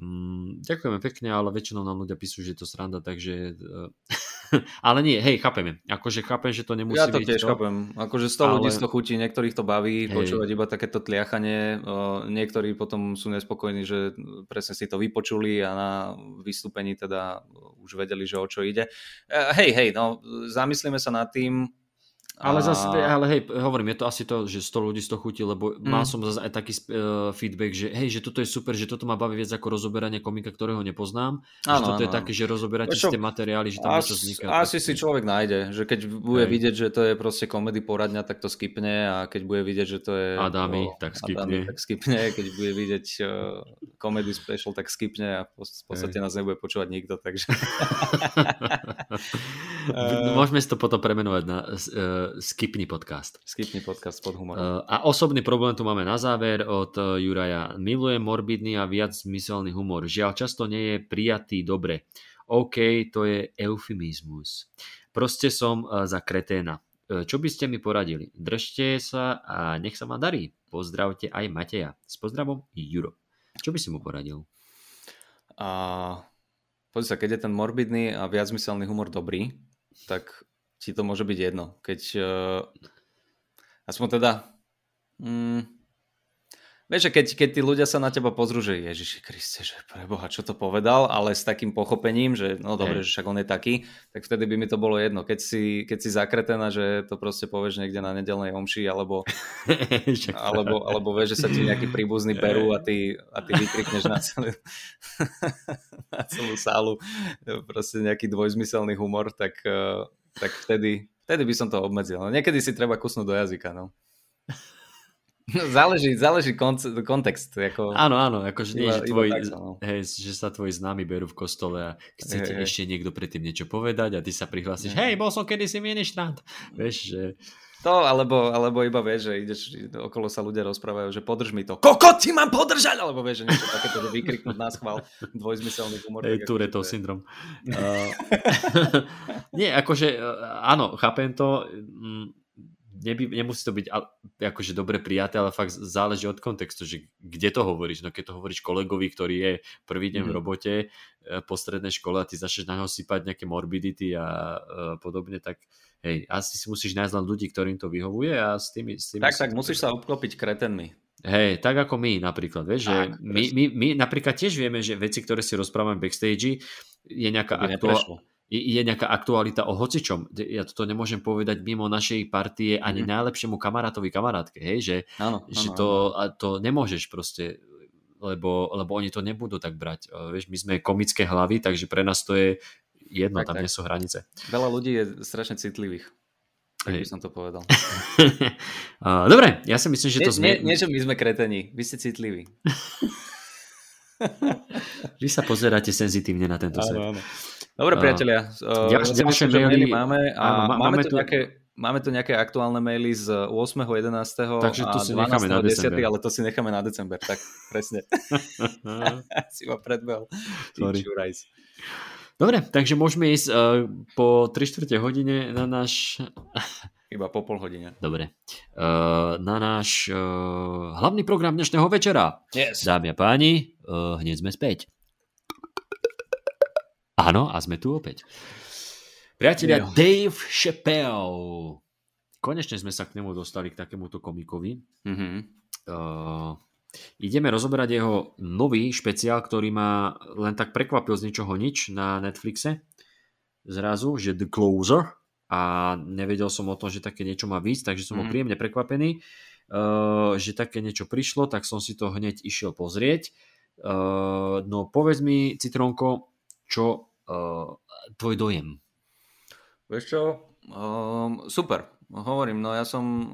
Mm, ďakujeme pekne, ale väčšinou nám ľudia píšu, že je to sranda, takže uh, ale nie, hej, chápeme. Akože chápem, že to nemusí ja to byť tiež to. chápem. Akože 100 ale... ľudí to chutí, niektorých to baví hej. počúvať iba takéto tliachanie. Niektorí potom sú nespokojní, že presne si to vypočuli a na vystúpení teda už vedeli, že o čo ide. E, hej, hej, no zamyslíme sa nad tým, ale zase, ale hej, hovorím, je to asi to, že 100 ľudí z toho chutí, lebo mm. mal som zase aj taký uh, feedback, že hej, že toto je super, že toto ma baví viac ako rozoberanie komika, ktorého nepoznám. Ano, že toto ano, je také, že rozoberáte si tie materiály, že tam niečo vzniká. Asi si človek nájde, že keď bude hej. vidieť, že to je proste komedy poradňa, tak to skipne a keď bude vidieť, že to je... Adami, o, tak skipne. Adami, tak skipne. Keď bude vidieť uh, comedy special, tak skipne a v podstate hej. nás nebude počúvať nikto, takže... Môžeme si to potom premenovať na uh, Skipni podcast. Skipni podcast pod humorom. Uh, a osobný problém tu máme na záver od uh, Juraja. Milujem morbidný a viac zmyselný humor. Žiaľ, často nie je prijatý dobre. OK, to je eufemizmus. Proste som uh, za kreténa. Čo by ste mi poradili? Držte sa a nech sa vám darí. Pozdravte aj Mateja. S pozdravom, Juro. Čo by si mu poradil? A... Pozri sa, keď je ten morbidný a viacmyselný humor dobrý, tak ti to môže byť jedno. Keď uh, aspoň teda mm, vieš, keď, keď tí ľudia sa na teba pozrú, že Ježiši Kriste, že preboha, čo to povedal, ale s takým pochopením, že no dobre, že však on je taký, tak vtedy by mi to bolo jedno. Keď si, keď si zakretená, že to proste povieš niekde na nedelnej omši, alebo, alebo, alebo vieš, že sa ti nejaký príbuzný berú a ty, a ty vykrikneš na celú, na celú sálu proste nejaký dvojzmyselný humor, tak uh, tak vtedy, vtedy by som to obmedzil. No, niekedy si treba kusnúť do jazyka, no. záleží, záleží konce, kontext. Ako... Áno, áno, akože nie, že, tvoj, tak, no. hej, že sa tvoji známi berú v kostole a chcete hej, ešte niekto predtým niečo povedať a ty sa prihlásiš, hej, bol som kedysi ministrant. Vieš, že to, alebo, alebo iba vieš, že ideš, okolo sa ľudia rozprávajú, že podrž mi to. Koko, ti mám podržať! Alebo vieš, že niečo takéto, že vykriknúť na schvál dvojzmyselný humor. Hey, Turetov syndrom. uh, nie, akože, uh, áno, chápem to. Mm, neby, nemusí to byť akože dobre prijaté, ale fakt záleží od kontextu, že kde to hovoríš. No keď to hovoríš kolegovi, ktorý je prvý deň mm. v mhm. robote e, po strednej škole a ty začneš na ňo sypať nejaké morbidity a uh, podobne, tak hej, asi si musíš nájsť len ľudí, ktorým to vyhovuje a s tými... S tými tak, tak, musíš sa obklopiť kretenmi. Hej, tak ako my napríklad, vieš, že my, my, my napríklad tiež vieme, že veci, ktoré si rozprávame backstage, je nejaká aktuálna je nejaká aktualita o hocičom. Ja to nemôžem povedať mimo našej partie ani mm. najlepšiemu kamarátovi kamarátke, hej, že, áno, že áno, to, áno. to nemôžeš proste, lebo, lebo oni to nebudú tak brať. Vieš, my sme komické hlavy, takže pre nás to je jedno, tak, tam tak. nie sú hranice. Veľa ľudí je strašne citlivých. Tak by som to povedal. Dobre, ja si myslím, že to sme... Nie, nie, že my sme kretení, vy ste citliví. Vy sa pozeráte senzitívne na tento svet. Áno, áno. Dobre, priatelia. Uh, ďalšie, ďalšie maily, máme a áno, máme, máme, tu nejaké, máme tu nejaké aktuálne maily z 8.11. Takže to si necháme na 10. ale to si necháme na december, tak presne. si ma predbehol. Dobre, takže môžeme ísť uh, po 3 čtvrte hodine na náš... Iba po pol hodine. Dobre. Uh, na náš uh, hlavný program dnešného večera. Yes. Dámy a páni, uh, hneď sme späť. Áno, a sme tu opäť. Priatelia, jo. Dave Chappelle. Konečne sme sa k nemu dostali, k takémuto komikovi. Mm-hmm. Uh, ideme rozoberať jeho nový špeciál, ktorý ma len tak prekvapil z ničoho nič na Netflixe. Zrazu, že The Closer. A nevedel som o tom, že také niečo má víc, takže som mm-hmm. bol mhm. príjemne prekvapený, uh, že také niečo prišlo, tak som si to hneď išiel pozrieť. Uh, no povedz mi, Citronko, čo uh, tvoj dojem? Vieš čo, um, super, hovorím, no ja som, uh,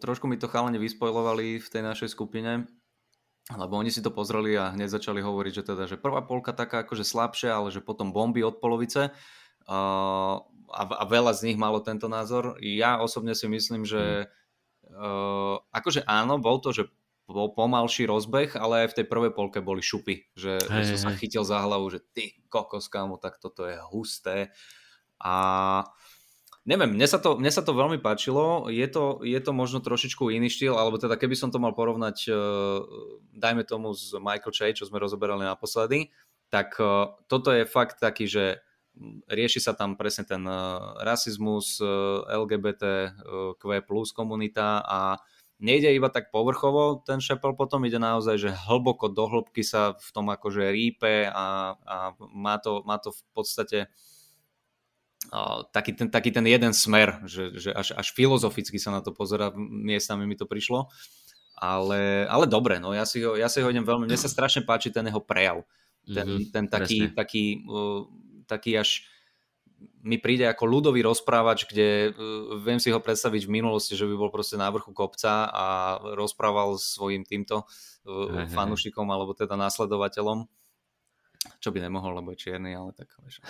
trošku mi to chalane vyspojlovali v tej našej skupine, lebo oni si to pozreli a hneď začali hovoriť, že teda, že prvá polka taká akože slabšia, ale že potom bomby od polovice uh, a, a veľa z nich malo tento názor. Ja osobne si myslím, že uh, akože áno, bol to, že bol pomalší rozbeh, ale aj v tej prvej polke boli šupy, že, hey, že som sa chytil za hlavu, že ty kokos, kámo, tak toto je husté. A neviem, mne sa to, mne sa to veľmi páčilo, je to, je to možno trošičku iný štýl, alebo teda keby som to mal porovnať, uh, dajme tomu z Michael Che, čo sme rozoberali naposledy, tak uh, toto je fakt taký, že rieši sa tam presne ten rasizmus, LGBT, Q plus komunita a nejde iba tak povrchovo ten šepel potom, ide naozaj, že hlboko do hĺbky sa v tom akože rípe a, a má, to, má to v podstate uh, taký, ten, taký ten jeden smer, že, že až, až filozoficky sa na to pozera, miestami mi to prišlo. Ale, ale dobre, no ja si, ho, ja si ho idem veľmi, mne sa strašne páči ten jeho prejav. Ten, mm-hmm, ten taký, taký, uh, taký až mi príde ako ľudový rozprávač, kde uh, viem si ho predstaviť v minulosti, že by bol proste na vrchu kopca a rozprával svojim týmto uh, fanúšikom alebo teda následovateľom. Čo by nemohol, lebo je čierny, ale tak vieš.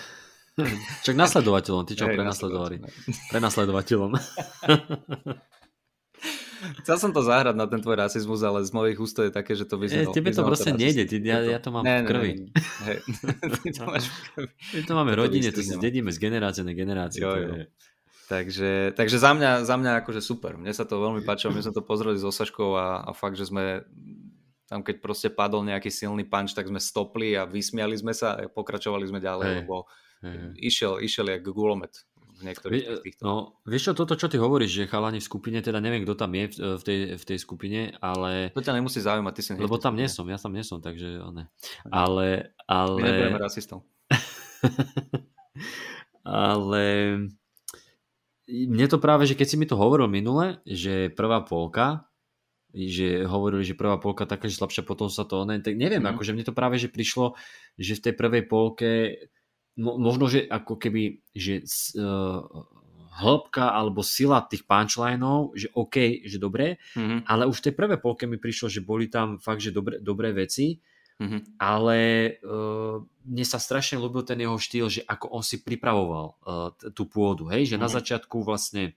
Čak nasledovateľom, ty čo prenasledovali. Prenasledovateľom. Chcel som to zahrať na ten tvoj rasizmus, ale z mojich úst je také, že to vyznalo. E, tebe to proste nejde, ty, ja, ja to mám ne, v krvi. Ne, ne. Hej. Ty to máš v krvi. My to máme v rodine, to si zdedíme z generácie na generáciu. Jo, jo. Takže, takže za, mňa, za mňa akože super. Mne sa to veľmi páčilo, my sme to pozreli s Osaškou a, a fakt, že sme tam keď proste padol nejaký silný punch, tak sme stopli a vysmiali sme sa a pokračovali sme ďalej, hey. lebo hey. Išiel, išiel jak gulomet v niektorých Vie, týchto. No, vieš čo, toto, čo ty hovoríš, že chalani v skupine, teda neviem, kto tam je v, tej, v tej skupine, ale... To ťa nemusí zaujímať, ty si Lebo tam nie som, ja tam nie som, takže ne. Ale, ale... My nebudeme rasistov. ale mne to práve, že keď si mi to hovoril minule, že prvá polka, že hovorili, že prvá polka taká, že slabšia, potom sa to, ne, tak neviem, mm. akože mne to práve, že prišlo, že v tej prvej polke možno, že ako keby, že uh, hĺbka alebo sila tých punchlineov, že OK, že dobré, mm-hmm. ale už v tej prvé polke mi prišlo, že boli tam fakt, že dobré, dobré veci, mm-hmm. ale uh, mne sa strašne ľúbil ten jeho štýl, že ako on si pripravoval uh, tú pôdu, hej, že mm-hmm. na mhm. začiatku vlastne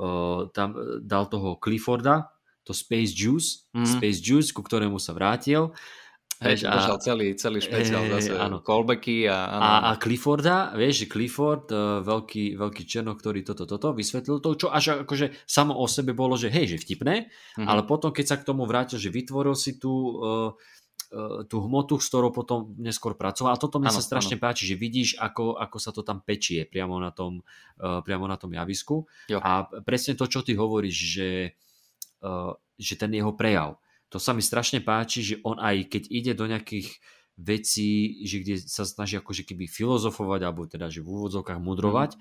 uh, tam dal toho Clifforda, to Space Juice, mm-hmm. Space Juice, ku ktorému sa vrátil, Hej, a, celý, celý špeciál hej, zase, áno. callbacky a, a, a Clifforda, vieš, Clifford, uh, veľký, veľký černo, ktorý toto, toto vysvetlil to, čo až akože samo o sebe bolo, že hej, že vtipné, mm-hmm. ale potom, keď sa k tomu vrátil, že vytvoril si tú, uh, uh, tú hmotu, s ktorou potom neskôr pracoval. A toto mi sa strašne ano. páči, že vidíš, ako, ako sa to tam pečie priamo na tom, uh, priamo na tom javisku. Jo. A presne to, čo ty hovoríš, že, uh, že ten jeho prejav, to sa mi strašne páči, že on aj keď ide do nejakých vecí, že kde sa snaží akože keby filozofovať, alebo teda, že v úvodzovkách mudrovať, mm.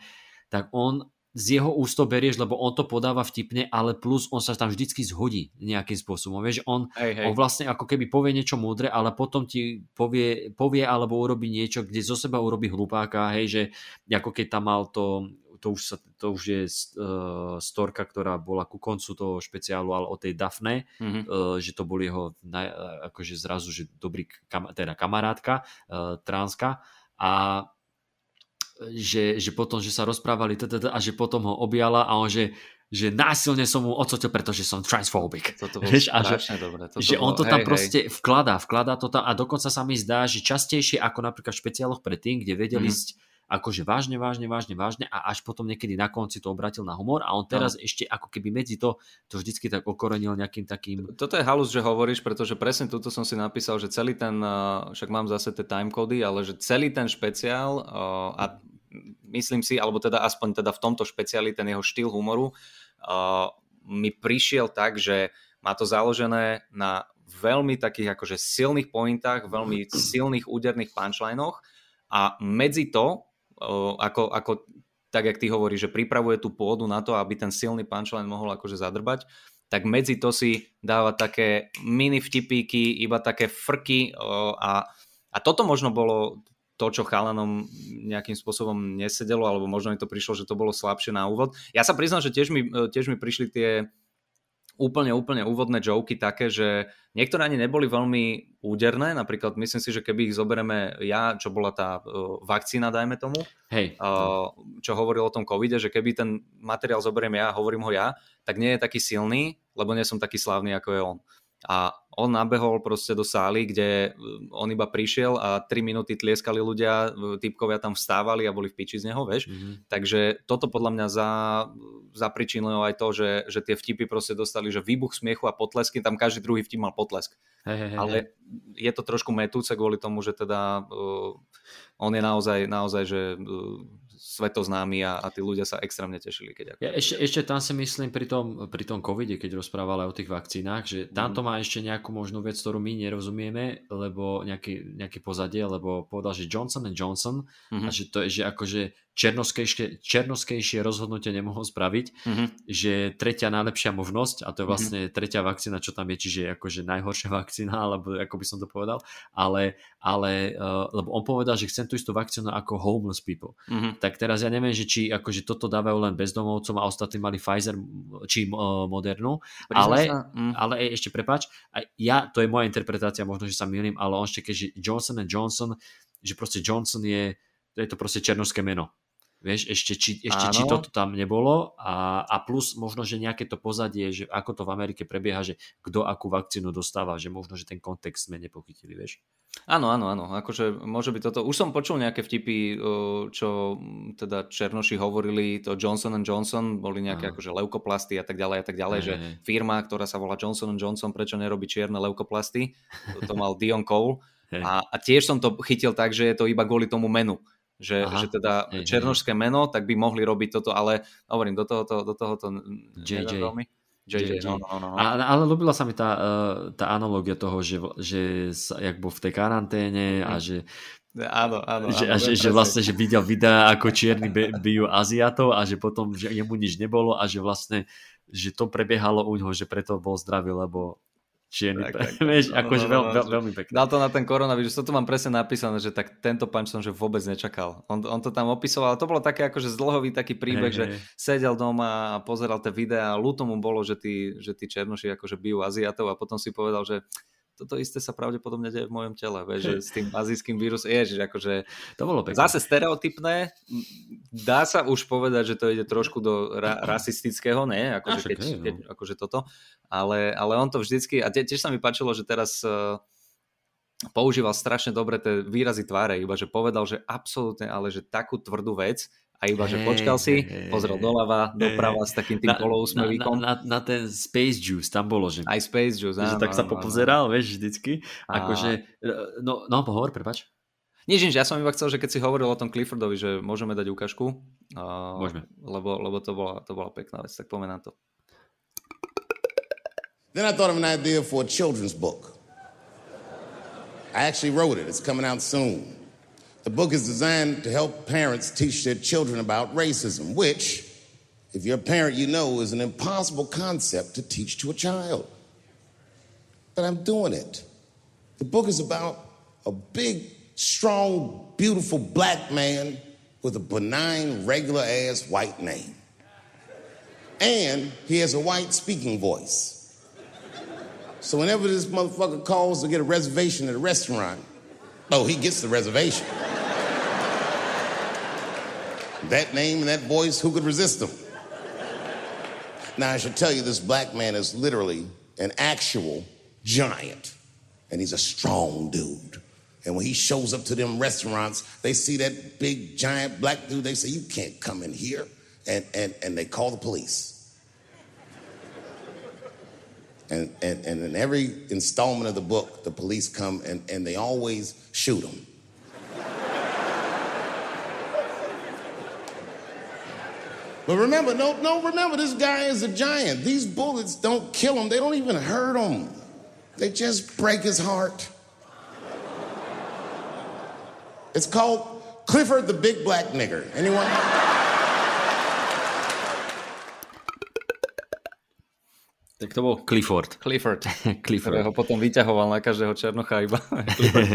tak on z jeho úst to berieš, lebo on to podáva vtipne, ale plus on sa tam vždycky zhodí nejakým spôsobom. Vieš, on, hej, hej. on vlastne ako keby povie niečo múdre, ale potom ti povie, povie alebo urobí niečo, kde zo seba urobí hlupáka, hej, že ako keď tam mal to to už, sa, to už je uh, storka, ktorá bola ku koncu toho špeciálu, ale o tej Dafne, mm-hmm. uh, že to bol jeho naj, akože zrazu, že dobrý kam, teda kamarátka uh, transka a že, že potom, že sa rozprávali a že potom ho objala a on, že, že násilne som mu odsotil, pretože som transphobic. Toto bolo a že, dobre. Toto že bolo, on to tam hej, proste hej. vkladá, vkladá to tam a dokonca sa mi zdá, že častejšie ako napríklad v špeciáloch predtým, kde vedeli mm akože vážne, vážne, vážne, vážne a až potom niekedy na konci to obratil na humor a on teraz no. ešte ako keby medzi to to vždycky tak okorenil nejakým takým... Toto je halus, že hovoríš, pretože presne túto som si napísal, že celý ten, však mám zase tie timecody, ale že celý ten špeciál a myslím si, alebo teda aspoň teda v tomto špeciáli ten jeho štýl humoru mi prišiel tak, že má to založené na veľmi takých akože silných pointách, veľmi silných úderných punchlinoch a medzi to ako, ako tak, jak ty hovoríš, že pripravuje tú pôdu na to, aby ten silný punchline mohol akože zadrbať, tak medzi to si dáva také mini vtipíky, iba také frky a, a toto možno bolo to, čo chalanom nejakým spôsobom nesedelo, alebo možno mi to prišlo, že to bolo slabšie na úvod. Ja sa priznám, že tiež mi, tiež mi prišli tie úplne, úplne úvodné joky také, že niektoré ani neboli veľmi úderné, napríklad myslím si, že keby ich zoberieme ja, čo bola tá uh, vakcína, dajme tomu, Hej. Uh, čo hovoril o tom covide, že keby ten materiál zoberiem ja, hovorím ho ja, tak nie je taký silný, lebo nie som taký slávny, ako je on. A on nabehol proste do sály, kde on iba prišiel a 3 minúty tlieskali ľudia, typkovia tam vstávali a boli v piči z neho, vieš. Mm-hmm. Takže toto podľa mňa za, zapričinilo aj to, že, že tie vtipy proste dostali, že výbuch smiechu a potlesky, tam každý druhý vtip mal potlesk. Hey, hey, hey, Ale je to trošku metúce kvôli tomu, že teda uh, on je naozaj, naozaj že uh, svetoznámy a, a tí ľudia sa extrémne tešili. Keď ako... ja, ešte, ešte tam si myslím pri tom, pri tom covide, keď rozprávali o tých vakcínach, že tam to mhm. má ešte nejakú možnú vec, ktorú my nerozumieme, lebo nejaké, nejaké pozadie, lebo povedal, že Johnson Johnson mm-hmm. a že to je, že akože černoskejšie, černoskejšie rozhodnutie nemohol spraviť, mm-hmm. že tretia najlepšia možnosť, a to je mhm. vlastne mm-hmm. tretia vakcína, čo tam je, čiže akože najhoršia vakcína, alebo ako by som to povedal, ale, ale uh, lebo on povedal, že chcem tú istú vakcínu ako homeless people. Mm-hmm. Tak teraz ja neviem, že či akože toto dávajú len bezdomovcom a ostatní mali Pfizer či uh, Modernu, ale, mm. ale ešte prepač, ja, to je moja interpretácia, možno, že sa milím, ale on ešte keďže Johnson Johnson, že proste Johnson je, je to proste černovské meno Vieš, ešte, či, ešte či toto tam nebolo a, a plus možno, že nejaké to pozadie, že ako to v Amerike prebieha, že kto akú vakcínu dostáva, že možno, že ten kontext sme nepochytili, vieš. Áno, áno, áno, akože môže byť toto. Už som počul nejaké vtipy, čo teda Černoši hovorili, to Johnson Johnson, boli nejaké Aha. akože leukoplasty a tak ďalej a tak ďalej, že firma, ktorá sa volá Johnson Johnson, prečo nerobí čierne leukoplasty, to, to mal Dion Cole a, a tiež som to chytil tak, že je to iba kvôli tomu menu že, že teda hej, černožské meno, tak by mohli robiť toto, ale hovorím, do tohoto, do tohoto JJ. JJ, JJ. No, no, no. A, ale ľúbila sa mi tá, e, tá analogia toho, že, že sa, jak bol v tej karanténe a hm. že Áno, áno. Že, áno, že, že vlastne, že videl videa, ako čierni bijú Aziatov a že potom, že jemu nič nebolo a že vlastne, že to prebiehalo u ňoho, že preto bol zdravý, lebo čierny. Tak, tak, vieš, no, akože no, veľ, veľ, veľmi pekne. Dal to na ten koronavírus, to tu mám presne napísané, že tak tento punch som že vôbec nečakal. On, on to tam opisoval, ale to bolo také akože zdlhový taký príbeh, hey, že hey. sedel doma a pozeral tie videá a ľúto mu bolo, že tí, že tí černoši akože bijú Aziatov a potom si povedal, že toto isté sa pravdepodobne deje v mojom tele, vieš, že s tým azijským vírusom, ježiš, akože to bolo pekné. zase stereotypné, dá sa už povedať, že to ide trošku do ra- rasistického, ne, akože, keď, no. keď, akože toto, ale, ale on to vždycky, a tiež sa mi páčilo, že teraz uh, používal strašne dobre tie výrazy tváre, iba že povedal, že absolútne, ale že takú tvrdú vec, a iba, že počkal si, pozrel doľava, doprava s takým tým polousmevíkom. Na, na, na, ten Space Juice tam bolo, že... Aj Space Juice, áno. Že tak sa popozeral, vieš, vždycky. Akože, no, no, pohovor, prepač. Nič, nič, ja som iba chcel, že keď si hovoril o tom Cliffordovi, že môžeme dať ukážku. Uh, môžeme. Lebo, lebo to, bola, to bola pekná vec, tak pomená to. Then I thought of an idea for a children's book. I actually wrote it. It's coming out soon. The book is designed to help parents teach their children about racism, which, if you're a parent, you know is an impossible concept to teach to a child. But I'm doing it. The book is about a big, strong, beautiful black man with a benign, regular ass white name. And he has a white speaking voice. So whenever this motherfucker calls to get a reservation at a restaurant, oh, he gets the reservation. That name and that voice, who could resist them? Now, I should tell you, this black man is literally an actual giant, and he's a strong dude. And when he shows up to them restaurants, they see that big giant black dude. They say, "You can't come in here," and and and they call the police. And and and in every installment of the book, the police come and and they always shoot him. But remember, no, no, remember, this guy is a giant. These bullets don't kill him, they don't even hurt him, they just break his heart. It's called Clifford the Big Black Nigger. Anyone? Tak to bol Clifford. Clifford. Clifford. Ktorého potom vyťahoval na každého Černocha iba. Clifford.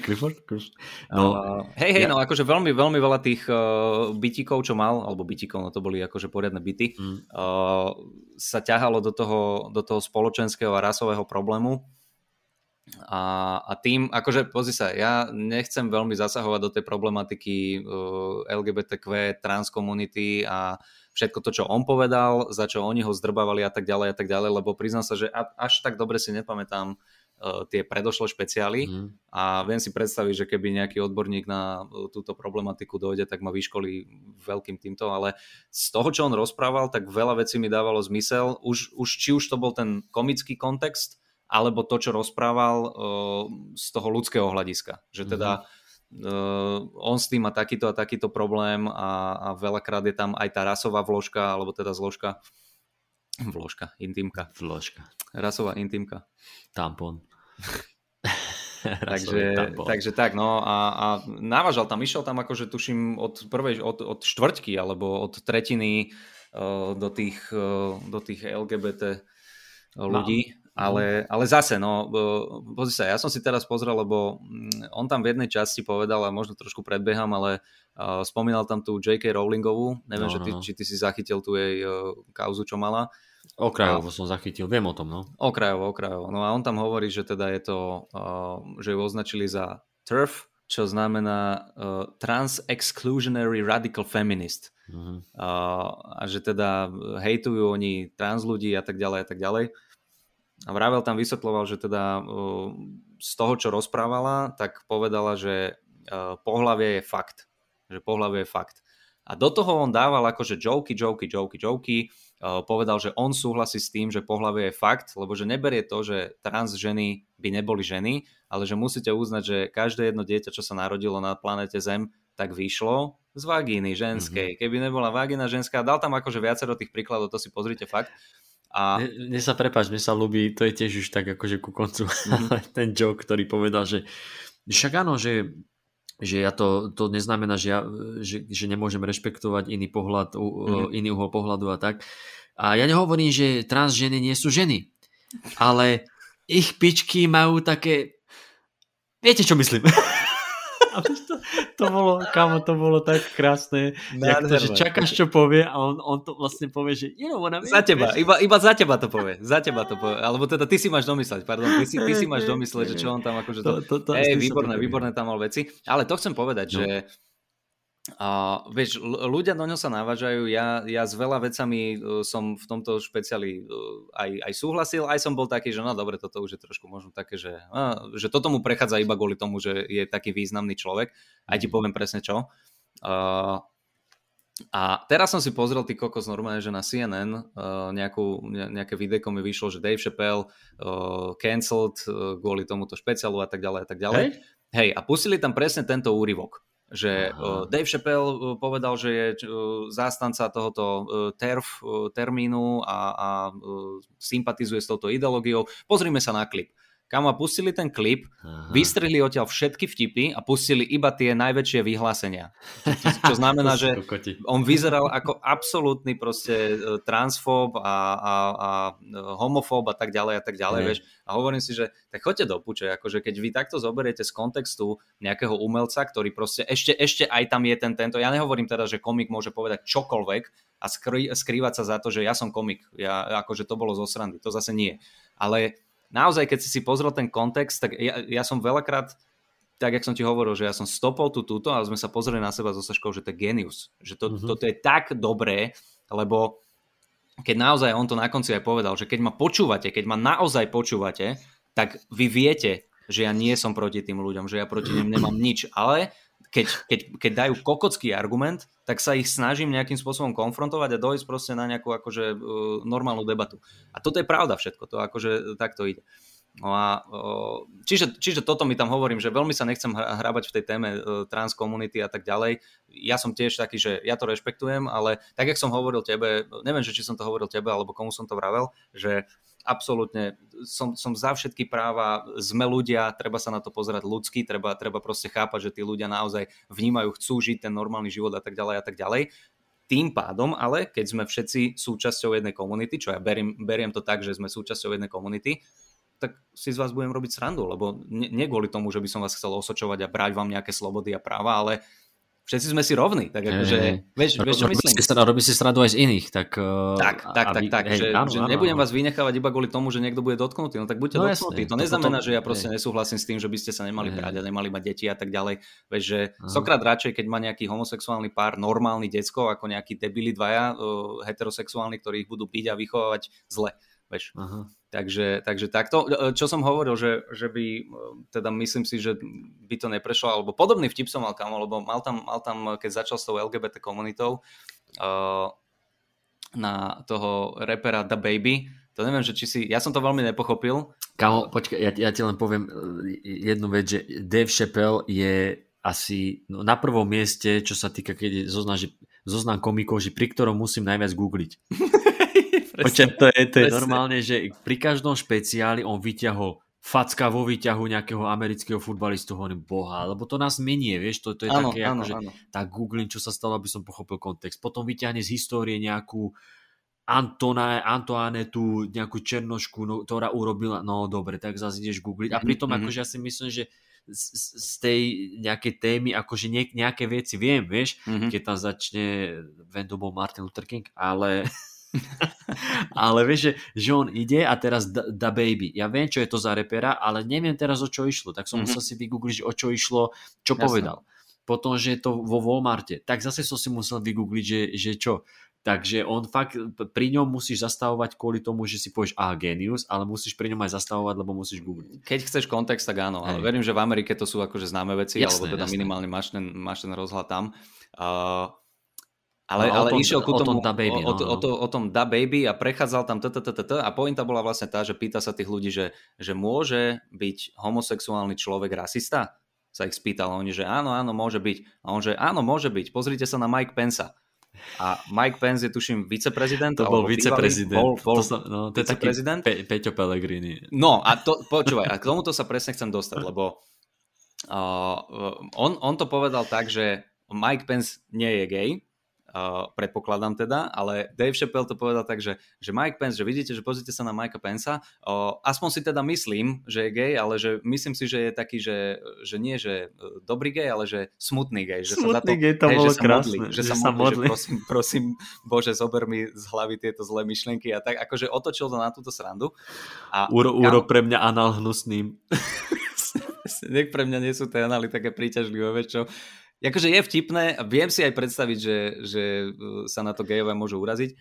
Clifford? Clifford? No, uh, hej, hej, ja. no akože veľmi, veľmi veľa tých uh, bytikov, čo mal, alebo bytikov, no to boli akože poriadne byty, mm. uh, sa ťahalo do toho, do toho spoločenského a rasového problému. A, a tým, akože pozri sa, ja nechcem veľmi zasahovať do tej problematiky uh, LGBTQ, transkomunity a všetko to, čo on povedal, za čo oni ho zdrbávali a tak ďalej a tak ďalej, lebo priznám sa, že až tak dobre si nepamätám uh, tie predošlé špeciály mm. a viem si predstaviť, že keby nejaký odborník na uh, túto problematiku dojde, tak ma vyškolí veľkým týmto, ale z toho, čo on rozprával, tak veľa vecí mi dávalo zmysel, už, už či už to bol ten komický kontext, alebo to, čo rozprával uh, z toho ľudského hľadiska. Že teda uh, on s tým má takýto a takýto problém a, a veľakrát je tam aj tá rasová vložka, alebo teda zložka Vložka, intimka. Vložka. Rasová intimka. Tampon. takže, takže tak, no a, a návažal tam, išiel tam akože tuším od prvej, od, od štvrťky alebo od tretiny uh, do, tých, uh, do tých LGBT ľudí. No. Ale, ale zase, no, pozri sa, ja som si teraz pozrel, lebo mm, on tam v jednej časti povedal, a možno trošku predbieham, ale uh, spomínal tam tú J.K. Rowlingovú, neviem, no, že ty, no. či ty si zachytil tú jej uh, kauzu, čo mala. Okrajovo som zachytil, viem o tom, no. Okrajovo, okrajovo. No a on tam hovorí, že teda je to, uh, že ju označili za TERF, čo znamená uh, Trans-Exclusionary Radical Feminist. Uh-huh. Uh, a že teda hejtujú oni trans ľudí a tak ďalej a tak ďalej. A Vravel tam vysvetloval, že teda z toho, čo rozprávala, tak povedala, že uh, pohlavie je fakt. Že pohlavie je fakt. A do toho on dával akože joky, joky, joky, joky, Eh, povedal, že on súhlasí s tým, že pohlavie je fakt, lebo že neberie to, že trans ženy by neboli ženy, ale že musíte uznať, že každé jedno dieťa, čo sa narodilo na planete Zem, tak vyšlo z vagíny ženskej. Mm-hmm. Keby nebola vagína ženská, dal tam akože viacero tých príkladov, to si pozrite fakt. A... Mne sa prepáč, mne sa ľúbi, to je tiež už tak akože ku koncu, mm-hmm. ten joke, ktorý povedal, že však áno, že že ja to, to neznamená, že, ja, že, že nemôžem rešpektovať iný pohľad, mm. iný uhol pohľadu a tak. A ja nehovorím, že trans ženy nie sú ženy, ale ich pičky majú také... Viete, čo myslím? to, to bolo, kamo, to bolo tak krásne. Jak to, že čakáš, čo povie a on, on to vlastne povie, že you know what I mean? Za teba, iba, iba za teba to povie. Za teba to povie. Alebo teda ty si máš domysleť, pardon, ty si, ty si máš domysleť, že čo on tam akože... To, to, to, Ej, výborné, výborné tam mal veci. Ale to chcem povedať, no. že a vieš, ľudia do ňo sa navážajú, ja, ja s veľa vecami uh, som v tomto špeciáli uh, aj, aj súhlasil, aj som bol taký, že no dobre, toto už je trošku možno také, že, uh, že toto mu prechádza iba kvôli tomu, že je taký významný človek, aj ti mhm. poviem presne čo. Uh, a teraz som si pozrel ty kokos normálne, že na CNN uh, nejakú, ne, nejaké videjko mi vyšlo, že Dave Chappelle uh, cancelled uh, kvôli tomuto špeciálu a tak ďalej a tak ďalej. Hej? Hej, a pustili tam presne tento úryvok že Aha. Dave Chappelle povedal, že je zástanca tohoto TERF termínu a, a sympatizuje s touto ideológiou. Pozrime sa na klip kam ma pustili ten klip, Aha. vystrihli odtiaľ všetky vtipy a pustili iba tie najväčšie vyhlásenia. Čo, čo znamená, že on vyzeral ako absolútny proste e, transfób a, a, a e, homofób a tak ďalej a tak ďalej, vieš. A hovorím si, že tak choďte do puče, akože keď vy takto zoberiete z kontextu nejakého umelca, ktorý proste ešte, ešte aj tam je ten tento, ja nehovorím teda, že komik môže povedať čokoľvek a skrý, skrývať sa za to, že ja som komik, ja, akože to bolo zo srandy, to zase nie. Ale naozaj, keď si si pozrel ten kontext, tak ja, ja som veľakrát, tak jak som ti hovoril, že ja som stopol tú túto a sme sa pozreli na seba so Saškou, že to je genius. Že to, mm-hmm. toto je tak dobré, lebo keď naozaj on to na konci aj povedal, že keď ma počúvate, keď ma naozaj počúvate, tak vy viete, že ja nie som proti tým ľuďom, že ja proti nim nemám nič, ale keď, keď, keď dajú kokocký argument, tak sa ich snažím nejakým spôsobom konfrontovať a dojsť proste na nejakú akože uh, normálnu debatu. A toto je pravda všetko, to akože takto ide. No a, uh, čiže, čiže toto mi tam hovorím, že veľmi sa nechcem hrabať v tej téme uh, trans komunity a tak ďalej. Ja som tiež taký, že ja to rešpektujem, ale tak, jak som hovoril tebe, neviem, že či som to hovoril tebe, alebo komu som to vravel, že absolútne som, som za všetky práva, sme ľudia, treba sa na to pozerať ľudsky, treba, treba proste chápať, že tí ľudia naozaj vnímajú, chcú žiť ten normálny život a tak ďalej a tak ďalej. Tým pádom ale, keď sme všetci súčasťou jednej komunity, čo ja beriem, beriem to tak, že sme súčasťou jednej komunity, tak si z vás budem robiť srandu, lebo nie, nie kvôli tomu, že by som vás chcel osočovať a brať vám nejaké slobody a práva, ale všetci sme si rovní, tak akože, vieš, vieš, čo myslím? Si, robí si stradu aj z iných, tak... Tak, tak, tak, tak, hej, že, áno, že áno, nebudem vás vynechávať iba kvôli tomu, že niekto bude dotknutý, no tak buďte no, dotknutí. To neznamená, že ja proste hej. nesúhlasím s tým, že by ste sa nemali brať a nemali mať deti a tak ďalej. Vieš, že sokrát radšej, keď má nejaký homosexuálny pár normálny decko, ako nejaký debili dvaja uh, heterosexuálni, ktorí ich budú piť a vychovávať zle. Vieš. Aha. Takže, takže takto, E, čo som hovoril, že, že by, e, teda myslím si, že by to neprešlo, alebo podobný vtip som mal kamo, lebo mal tam, mal tam keď začal s tou LGBT komunitou, uh, na toho repera The Baby, to neviem, že či si, ja som to veľmi nepochopil. Kamo, počkaj, ja, ja ti len poviem jednu vec, že Dave Chappelle je asi no, na prvom mieste, čo sa týka, keď je zoznam, že, zoznam komikov, že pri ktorom musím najviac googliť. Počkaj, to je, to je normálne, že pri každom špeciáli on vyťahol facka vo výťahu nejakého amerického futbalistu, hovorím, boha, lebo to nás menie, vieš, to, to je Áno, také, áno, akože, áno. tak googlím, čo sa stalo, aby som pochopil kontext. Potom vyťahne z histórie nejakú Antona, Antoanetu, nejakú černošku, no, ktorá urobila, no dobre, tak zase ideš googliť. A Mhm, pritom, mhm. akože ja si myslím, že z, tej nejakej témy, akože nie, nejaké veci viem, vieš, Mhm. keď tam začne Vendobo Martin Luther King, ale ale vieš, že, že on ide a teraz da, da Baby. Ja viem, čo je to za repera, ale neviem teraz, o čo išlo. Tak som Mhm. musel si vygoogliť, že o čo išlo, čo Jasné. povedal. Potom, že je to vo Walmarte. Tak zase som si musel vygoogliť, že, že čo. Takže on fakt, pri ňom musíš zastavovať kvôli tomu, že si povieš, aha, genius, ale musíš pri ňom aj zastavovať, lebo musíš googliť. Keď chceš kontext, tak áno, ale Hej. verím, že v Amerike to sú akože známe veci, Jasné, alebo teda jasné. minimálne máš ten, máš ten rozhľad tam. Uh, ale, No, o ale tom- išiel ku o tom tomu, Da Baby, o, o, no, no. o, to, o tom Da Baby a prechádzal tam t a pointa bola vlastne tá, že pýta sa tých ľudí, že, že môže byť homosexuálny človek rasista? Sa ich spýtal, oni, že áno, áno, môže byť. A on, že áno, môže byť. Pozrite sa na Mike Pensa. A Mike Pence je tuším viceprezident. To bol viceprezident. Bol, bol to, sa, no, to je taký? Pe, Peťo Pellegrini. No a to, počúvaj, a k tomuto sa presne chcem dostať, lebo uh, on, on to povedal tak, že Mike Pence nie je gay, uh, predpokladám teda, ale Dave Chappelle to povedal tak, že, že Mike Pence, že vidíte, že pozrite sa na Mikea Pensa, uh, aspoň si teda myslím, že je gay, ale že myslím si, že je taký, že, že nie, že uh, dobrý gay, ale že smutný gay. Že sa za to, Smutný gay, to hej, bolo že sa krásne, modlí, že, že sa sa modlí, modlí. Že prosím, prosím, Bože, zober mi z hlavy tieto zlé myšlienky a tak, akože otočil to na túto srandu. A Uro, kam- uro pre mňa anal hnusným. nech pre mňa nie sú tie anály také príťažlivé, čo. Akože je vtipné, viem si aj predstaviť, že, že uh, sa na to gejové môžu uraziť,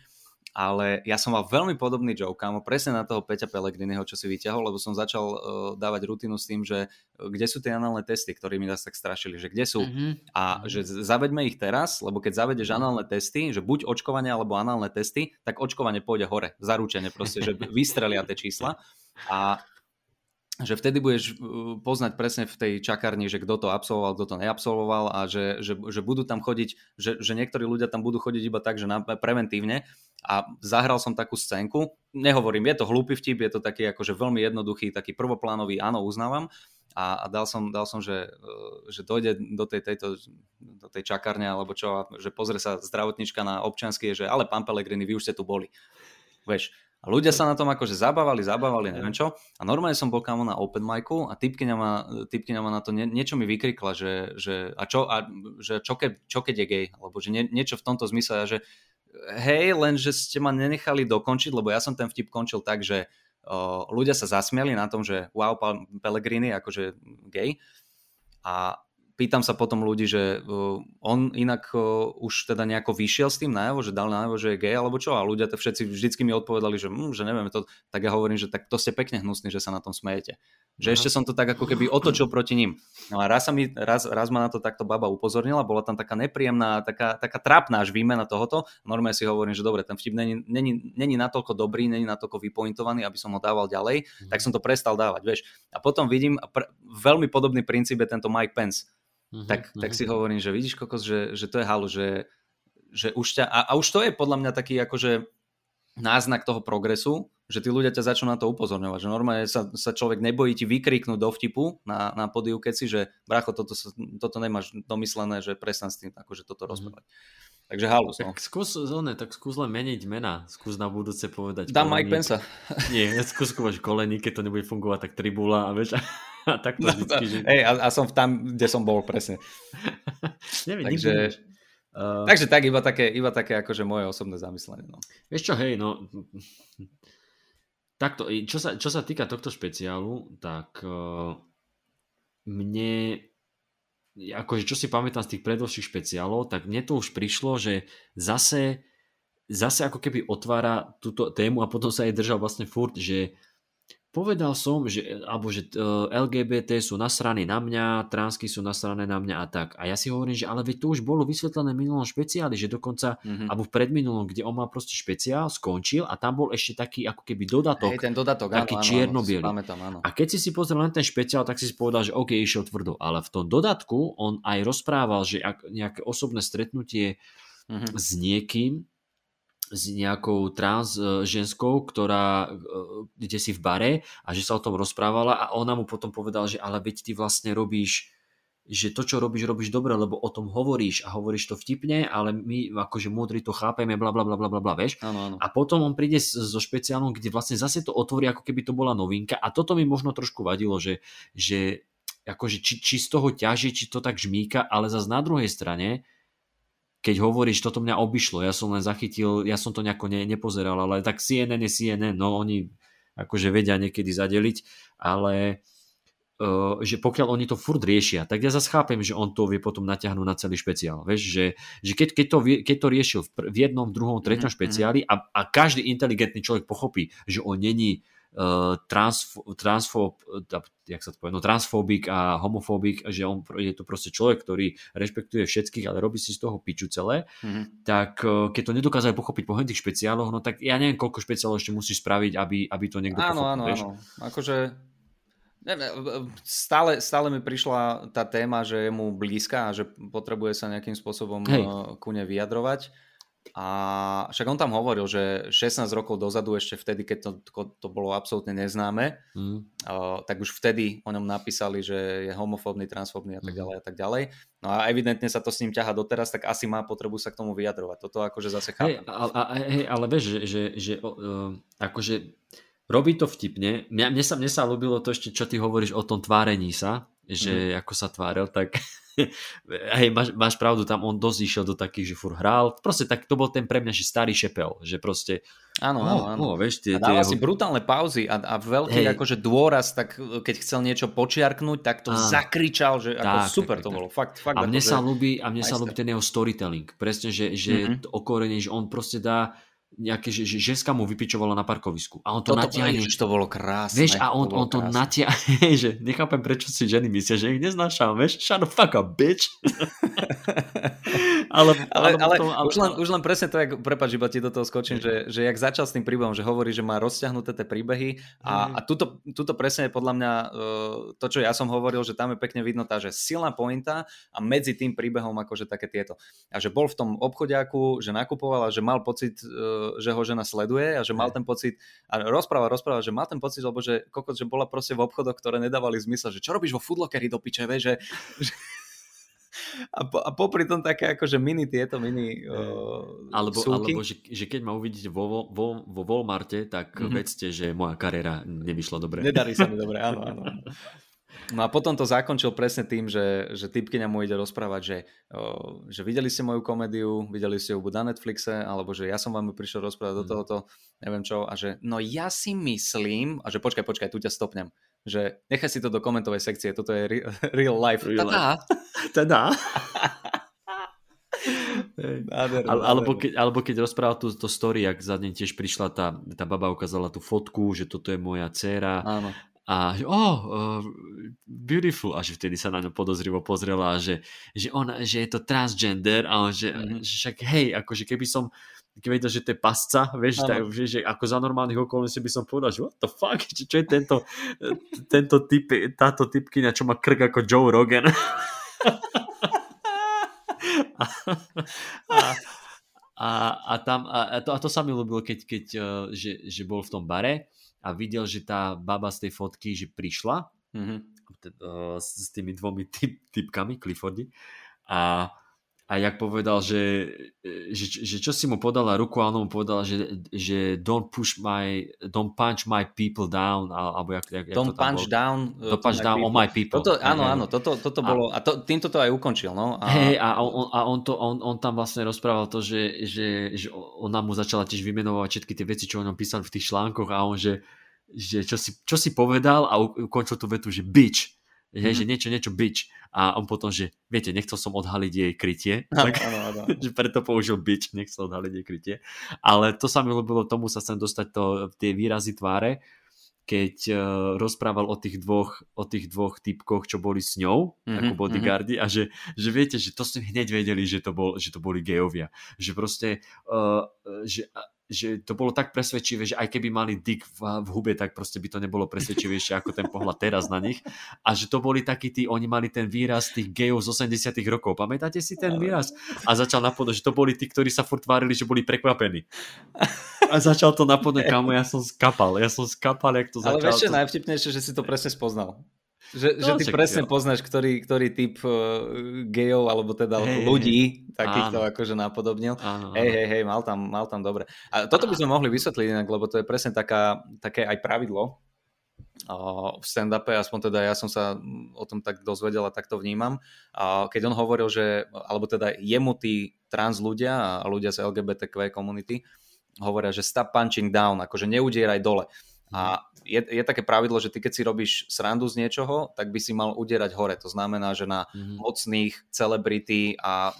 ale ja som mal veľmi podobný joke, kámo, presne na toho Peťa Pellegriniho, čo si vyťahol, lebo som začal uh, dávať rutinu s tým, že uh, kde sú tie análne testy, ktorými nás tak strašili, že kde sú. Mm-hmm. A že zaveďme ich teraz, lebo keď zavedeš análne testy, že buď očkovanie alebo análne testy, tak očkovanie pôjde hore, zaručene proste, že vystrelia tie čísla. A že vtedy budeš uh, poznať presne v tej čakárni, že kto to absolvoval, kto to neabsolvoval a že, že, že budú tam chodiť, že, že niektorí ľudia tam budú chodiť iba tak, že na, preventívne. A zahral som takú scénku, nehovorím, je to hlúpy vtip, je to taký akože veľmi jednoduchý, taký prvoplánový, áno, uznávam. A, a dal som, dal som že, uh, že dojde do tej, tejto, do tej čakárne alebo čo, že pozrie sa zdravotnička na občiansky, že ale pán Pelegrini, vy už ste tu boli. Vieš, a ľudia sa na tom akože zabávali, zabávali, neviem čo. A normálne som bol kámo na open micu a typkyňa ma, typkyňa ma na to nie, niečo mi vykrikla, že, že, a čo, a, že čo, ke, čo keď je gay, alebo že nie, niečo v tomto zmysle, a že hej, len že ste ma nenechali dokončiť, lebo ja som ten vtip končil tak, že uh, ľudia sa zasmiali na tom, že wow, Pellegrini, akože gay. A pýtam sa potom ľudí, že uh, on inak uh, už teda nejako vyšiel s tým najavo, že dal najavo, že je gay alebo čo a ľudia to všetci vždycky mi odpovedali, že, hm, že neviem to, tak ja hovorím, že tak to ste pekne hnusní, že sa na tom smejete. Že Aha. ešte som to tak ako keby otočil proti ním. No a raz, sa mi, raz, raz ma na to takto baba upozornila, bola tam taká nepríjemná, taká, taká trápna až výmena tohoto. Normálne si hovorím, že dobre, ten vtip není, není, není natoľko dobrý, není natoľko vypointovaný, aby som ho dával ďalej, Mhm. tak som to prestal dávať, vieš. A potom vidím, pr- veľmi podobný princíp je tento Mike Pence Mhm, tak, tak si hovorím, že vidíš kokos, že, že to je halu, že, že už ťa, a, a už to je podľa mňa taký akože náznak toho progresu, že tí ľudia ťa začnú na to upozorňovať, že normálne sa, sa človek nebojí ti vykriknúť do vtipu na, na podiu, keď si, že bracho, toto, toto nemáš domyslené, že prestan s tým akože toto Mhm. rozprávať. Takže halus, no. Tak skús, zóne, tak skús len meniť mena. Skús na budúce povedať. Dám Mike koleník. Pensa. Nie, skús skúš kolení, keď to nebude fungovať, tak tribula a vieš. A tak to No, vždycky, že... Hej, a, a som tam, kde som bol, presne. Neviem, takže- nikdy. Uh, Takže tak, iba také, iba také akože moje osobné zamyslenie. No. Vieš čo, hej, no... Takto, čo sa, čo sa týka tohto špeciálu, tak uh, mne, akože čo si pamätám z tých predošlých špeciálov, tak mne to už prišlo, že zase zase ako keby otvára túto tému a potom sa aj držal vlastne furt, že povedal som, že, alebo že e, LGBT sú nasraní na mňa, transky sú nasrané na mňa a tak. A ja si hovorím, že ale veď to už bolo vysvetlené v minulom špeciáli, že dokonca, mm-hmm. alebo v predminulom, kde on má proste špeciál, skončil a tam bol ešte taký ako keby dodatok. Hej, ten dodatok, taký áno, čierno áno. A keď si si pozrel len ten špeciál, tak si si povedal, že OK, išiel tvrdo. Ale v tom dodatku on aj rozprával, že ak nejaké osobné stretnutie mm-hmm. s niekým, s nejakou trans e, ženskou, ktorá kde si v bare a že sa o tom rozprávala a ona mu potom povedala, že ale veď ty vlastne robíš že to, čo robíš, robíš dobre, lebo o tom hovoríš a hovoríš to vtipne, ale my akože múdri to chápeme, bla bla bla bla bla, vieš? Ano, ano. A potom on príde so špeciálom, kde vlastne zase to otvorí, ako keby to bola novinka a toto mi možno trošku vadilo, že, že akože či, či z toho ťaží, či to tak žmíka, ale zase na druhej strane keď hovoríš, toto mňa obišlo, ja som len zachytil, ja som to nejako ne, nepozeral, ale tak CNN je CNN, no oni akože vedia niekedy zadeliť, ale uh, že pokiaľ oni to furt riešia, tak ja zase chápem, že on to vie potom natiahnuť na celý špeciál. Vieš, že, že keď, keď, to, keď to riešil v, v jednom, druhom, treťom mm-hmm. špeciáli a, a každý inteligentný človek pochopí, že on není transfób, jak sa to povie, no transfóbik a homofóbik, že on je to proste človek, ktorý rešpektuje všetkých, ale robí si z toho piču celé, mm-hmm. tak uh, keď to nedokázali pochopiť po tých špeciáloch, no tak ja neviem, koľko špeciálov ešte musíš spraviť, aby, aby to niekto áno, pochopil. Áno, vieš? áno, akože stále, stále mi prišla tá téma, že je mu blízka a že potrebuje sa nejakým spôsobom Hej. ku nej vyjadrovať. A však on tam hovoril, že 16 rokov dozadu, ešte vtedy, keď to, to bolo absolútne neznáme, mm. uh, tak už vtedy o ňom napísali, že je homofóbny, transfóbny a tak mm. ďalej a tak ďalej. No a evidentne sa to s ním ťaha doteraz, tak asi má potrebu sa k tomu vyjadrovať. Toto akože zase chápem. Hey, a, a, hej, ale vieš, že, že, že uh, akože robí to vtipne. Mne, mne, sa, mne sa ľúbilo to ešte, čo ty hovoríš o tom tvárení sa, že mm. ako sa tváril, tak hej, máš, máš pravdu, tam on dosť išiel do takých, že fur hral. Proste tak to bol ten pre mňa, že starý šepel, že proste... Áno, áno, áno. No, vieš, tie, a dával tie si brutálne pauzy a, a veľký hej. akože dôraz, tak keď chcel niečo počiarknúť, tak to áno. zakričal, že ako tak, super tak, to tak. bolo. Fakt, fakt a mne sa ľúbi, a mne sa ľúbi ten jeho storytelling. Presne, že, že mm-hmm. okorenie, že on proste dá nejaké, že, že ženská mu vypičovala na parkovisku. A on to Toto, natiahne. Ježiš, to bolo krásne. Vieš, a on to, on to natiahne, že nechápem, prečo si ženy myslia, že ich neznášam, vieš, shut the fuck up, bitch. ale, ale, ale, tom, ale, už, len, už len presne to, jak, prepáč, iba ti do toho skočím, že, že jak začal s tým príbehom, že hovorí, že má rozťahnuté tie príbehy a, a tuto, tuto presne je podľa mňa uh, to, čo ja som hovoril, že tam je pekne vidno tá, že silná pointa a medzi tým príbehom akože také tieto. A že bol v tom obchodiaku, že nakupoval a že mal pocit uh, že ho žena sleduje a že mal ten pocit, a rozpráva, rozpráva, že mal ten pocit, lebo že kokot, že bola proste v obchodoch, ktoré nedávali zmysel, že čo robíš vo foodlockeri do piče, že, že a, po, a popri tom také akože mini tieto mini uh, alebo, alebo že, že keď ma uvidíte vo, vo, vo Walmarte, tak mm-hmm. vedzte, že moja kariéra nevyšla dobre. Nedarí sa mi dobre, áno, áno. No a potom to zakončil presne tým, že, že typkyňa mu ide rozprávať, že, že videli ste moju komédiu, videli ste ju buď na Netflixe, alebo že ja som vám ju prišiel rozprávať mm. do mhm. tohoto, neviem čo, a že no ja si myslím, a že počkaj, počkaj, tu ťa stopnem, že nechaj si to do komentovej sekcie, toto je re, real life. Real Tadá. life. Tadá. alebo, keď, alebo keď rozprával tú, tú story, ak za deň tiež prišla tá, tá baba ukázala tú fotku, že toto je moja dcéra Áno a že, oh, uh, beautiful, a že vtedy sa na ňu podozrivo pozrela, že, že, ona, že je to transgender a on, že, mm-hmm. že však hej, akože keby som keď vedel, že to je pasca, vieš, tak, že, že ako za normálnych okolností by som povedal, že what the fuck, čo, čo je tento, tento typ, táto typkyňa, čo má krk ako Joe Rogan. a, a, a, a, tam, a, to, a to sa mi ľúbilo, keď, keď uh, že, že bol v tom bare a videl, že tá baba z tej fotky, že prišla mm-hmm. s tými dvomi typ, typkami, Cliffordy a a jak povedal, že, že, že čo si mu podala ruku a on mu povedal, že, že don't push my, don't punch my people down, alebo jak, jak, don't to punch bol? down don't punch down on my people. Toto, áno, áno, toto, toto bolo, a to, týmto to aj ukončil, no. A... Hej, a, on, a on, to, on, on tam vlastne rozprával to, že, že, že ona mu začala tiež vymenovať všetky tie veci, čo o ňom písali v tých článkoch a on, že, že čo, si, čo si povedal a ukončil tú vetu, že bitch Hej, že niečo, niečo bitch. A on potom, že viete, nechcel som odhaliť jej krytie, tak, áno, áno. že preto použil bitch, nechcel odhaliť jej krytie. Ale to sa mi ľúbilo, tomu sa chcem dostať to, tie výrazy tváre, keď uh, rozprával o tých dvoch, o tých dvoch typkoch, čo boli s ňou, Mhm, ako bodyguardi a že, že viete, že to ste hneď vedeli, že to, bol, že to boli gejovia. Že proste, uh, že, že to bolo tak presvedčivé, že aj keby mali dick v, v hube, tak proste by to nebolo presvedčivejšie ako ten pohľad teraz na nich. A že to boli takí tí, oni mali ten výraz tých gejov z 80 rokov. Pamätáte si ten výraz? A začal napodať, že to boli tí, ktorí sa furt tvárili, že boli prekvapení. A začal to napodať, kamo, ja som skapal. Ja som skapal, jak to Ale začal. vieš čo, to... najvtipnejšie, že si to presne spoznal. Že, že No, ty však presne jo. poznáš, ktorý, ktorý typ uh, gejov, alebo teda Hej, ľudí takýchto áno. akože napodobnil. Áno, Hej, áno. hej, hej, mal tam, mal tam dobre. A toto by sme mohli vysvetliť inak, lebo to je presne taká, také aj pravidlo v stand-upe, aspoň teda ja som sa o tom tak dozvedel a tak to vnímam. A keď on hovoril, že, alebo teda jemu tí trans ľudia a ľudia z LGBTQ komunity hovoria, že stop punching down, akože neudieraj dole. A je, je také pravidlo, že ty keď si robíš srandu z niečoho, tak by si mal udierať hore. To znamená, že na Mhm. mocných, celebrity a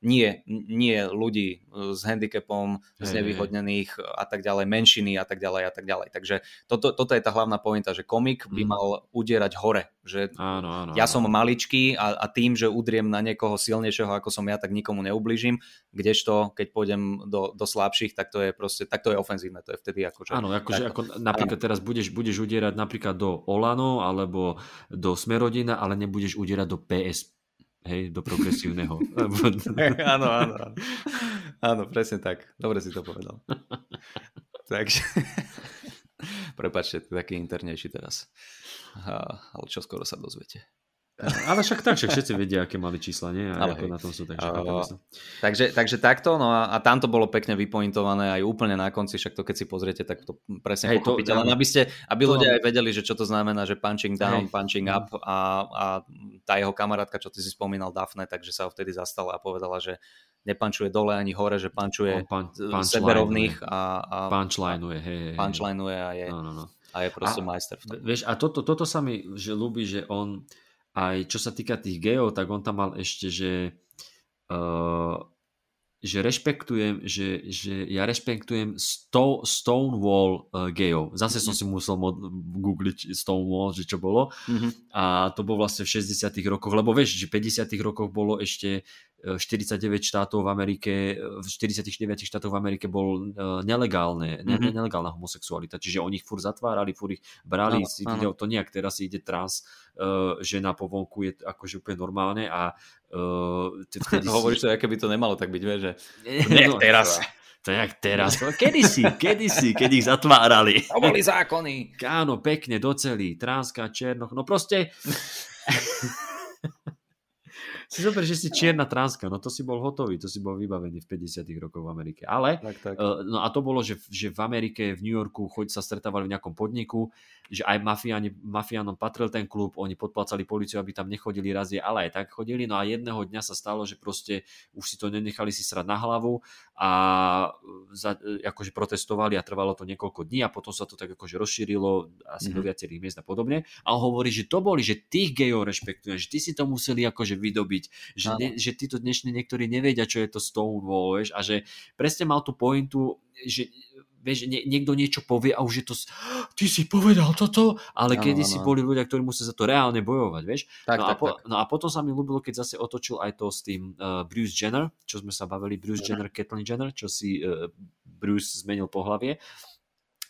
nie, nie ľudí e, s handicapom, znevýhodnených a tak ďalej, menšiny a tak ďalej a tak ďalej. Takže toto, toto je tá hlavná pointa, že komik by Mhm. mal udierať hore. Že Áno, áno. ja áno. som maličký a, a tým, že udriem na niekoho silnejšieho ako som ja, tak nikomu neublížim. Kdežto, keď pôjdem do, do slabších, tak to je proste, tak to je ofenzívne. To je vtedy akože... Áno, tak- akože ako napríklad teraz budeš, budeš udierať napríklad do Olano alebo do Smerodina, ale nebudeš udierať do PS, hej, do progresívneho. áno, áno, áno. Áno, presne tak. Dobre si to povedal. Takže... Prepačte, taký internejší teraz. Ale čo skoro sa dozviete. Ale však tak, však všetci vedia, aké mali čísla, nie? A Ale ako hej. na tom sú, takže sa. Takže, takže takto, no a, a tam to bolo pekne vypointované aj úplne na konci, však to keď si pozriete, tak to presne Hej, to- pochopíte. Len aby, ste, aby to- ľudia aj vedeli, že čo to znamená, že punching down, Hej. punching Mhm. up a, a tá jeho kamarátka, čo ty si spomínal, Daphne, takže sa ho vtedy zastala a povedala, že nepančuje dole ani hore, že punchuje On pan, punchline- seberovných a, a punchlineuje, hej, hej, hej. punchlineuje a je, No, no, no. a je proste A- majster v tom. Vieš, a toto, toto sa mi že ľúbi, že on aj čo sa týka tých gejov, tak on tam mal ešte, že uh, že rešpektujem, že, že ja rešpektujem sto, Stonewall uh, gejov. Zase som si musel mod, googliť Stonewall, že čo bolo. Mhm. A to bolo vlastne v 60 rokoch, lebo vieš, že v 50 rokoch bolo ešte 49 štátov v Amerike, e, v 49 štátoch v Amerike bol e, nelegálne, ne, Mhm. nelegálna homosexualita, čiže oni ich fur zatvárali, fur ich brali, Áno, si videl to nejak, teraz si ide trans uh, žena po vonku je akože úplne normálne a uh, vtedy si- Hovoríš to, aké by to nemalo tak byť, vieš, že No, teraz. To jak teraz. No, kedysi, kedysi, keď ich zatvárali. to boli zákony. Áno, pekne, docelí, tránska, černoch, no proste... si zober, že si čierna tránska, no to si bol hotový, to si bol vybavený v 50 rokoch v Amerike. Ale Tak, tak. Uh, no a to bolo, že, že v Amerike, v New Yorku choď sa stretávali v nejakom podniku, že aj mafiáni, mafiánom patril ten klub, oni podplácali policiu, aby tam nechodili razie, ale aj tak chodili. No a jedného dňa sa stalo, že proste už si to nenechali si srať na hlavu a za, akože protestovali a trvalo to niekoľko dní a potom sa to tak akože rozšírilo asi mm-hmm. do Mhm. viacerých miest a podobne. A on hovorí, že to boli, že tých gejov rešpektujem, že ty si to museli akože vydobiť, že, ne, že títo dnešní niektorí nevedia, čo je to Stonewall, vieš, a že presne mal tú pointu, že vieš, nie, niekto niečo povie a už je to, s- ty si povedal toto, ale Áno, kedy áno, si boli ľudia, ktorí musia za to reálne bojovať, vieš. tak, no, tak, a po, tak. no a potom sa mi ľúbilo, keď zase otočil aj to s tým uh, Bruce Jenner, čo sme sa bavili, Bruce Mhm. Jenner, Caitlyn Jenner, čo si uh, Bruce zmenil pohlavie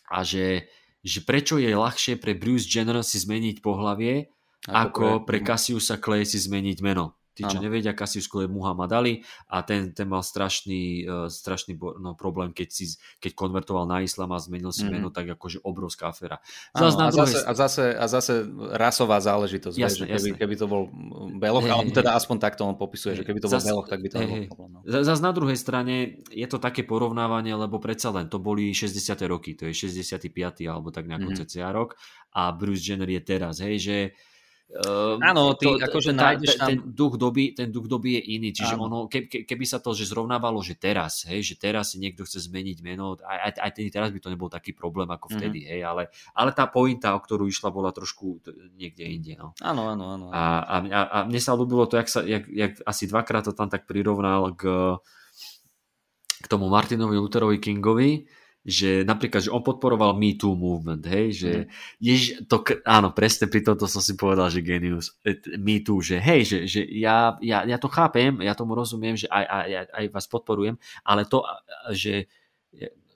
a že, že prečo je ľahšie pre Bruce Jenner si zmeniť pohlavie, ako pre Cassiusa Clay si zmeniť meno. Tí, čo Áno. nevedia, Clay je Muhammad Ali a ten, ten mal strašný, uh, strašný no, problém, keď, si, keď konvertoval na islám a zmenil si Mhm. meno, tak akože obrovská aféra. Na a, zase, a, zase, a zase rasová záležitosť. vieš, Jasné, že keby, keby to bol mm, beloch, Hej, alebo teda aspoň takto on popisuje, že keby to bol Zas- beloch, tak by to nebol hej. problém. no. Zase na druhej strane je to také porovnávanie, lebo predsa len to boli 60. roky, to je 65. alebo tak nejako Mhm. mm-hmm. cca rok a Bruce Jenner je teraz, hej, že Uh, Áno, ty akože nájdeš ten, tam... ten, duch doby, ten duch doby je iný, čiže Áno. ono, ke, ke, keby sa to že zrovnávalo, že teraz, hej, že teraz si niekto chce zmeniť meno, aj, aj, aj teraz by to nebol taký problém ako mhm. vtedy, mm-hmm. hej, ale, ale tá pointa, o ktorú išla, bola trošku niekde inde, no. Áno, áno, áno. A, a, a mne sa ľúbilo to, jak, sa, jak, jak asi dvakrát to tam tak prirovnal k, k tomu Martinovi Lutherovi Kingovi, že napríklad, že on podporoval Me Too movement, hej, že mm. jež, to, áno, presne pri tomto som si povedal, že genius, e, Me Too, že hej, že, že ja, ja, ja to chápem, ja tomu rozumiem, že aj, aj, aj vás podporujem, ale to, že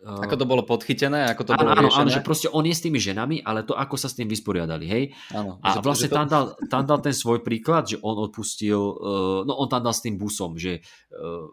Uh, ako to bolo podchytené, ako to áno, bolo áno, áno, že proste on je s tými ženami, ale to ako sa s tým vysporiadali, hej? Áno, a že, vlastne že to... tam, dal, tam dal ten svoj príklad, že on odpustil, uh, no on tam dal s tým busom, že uh,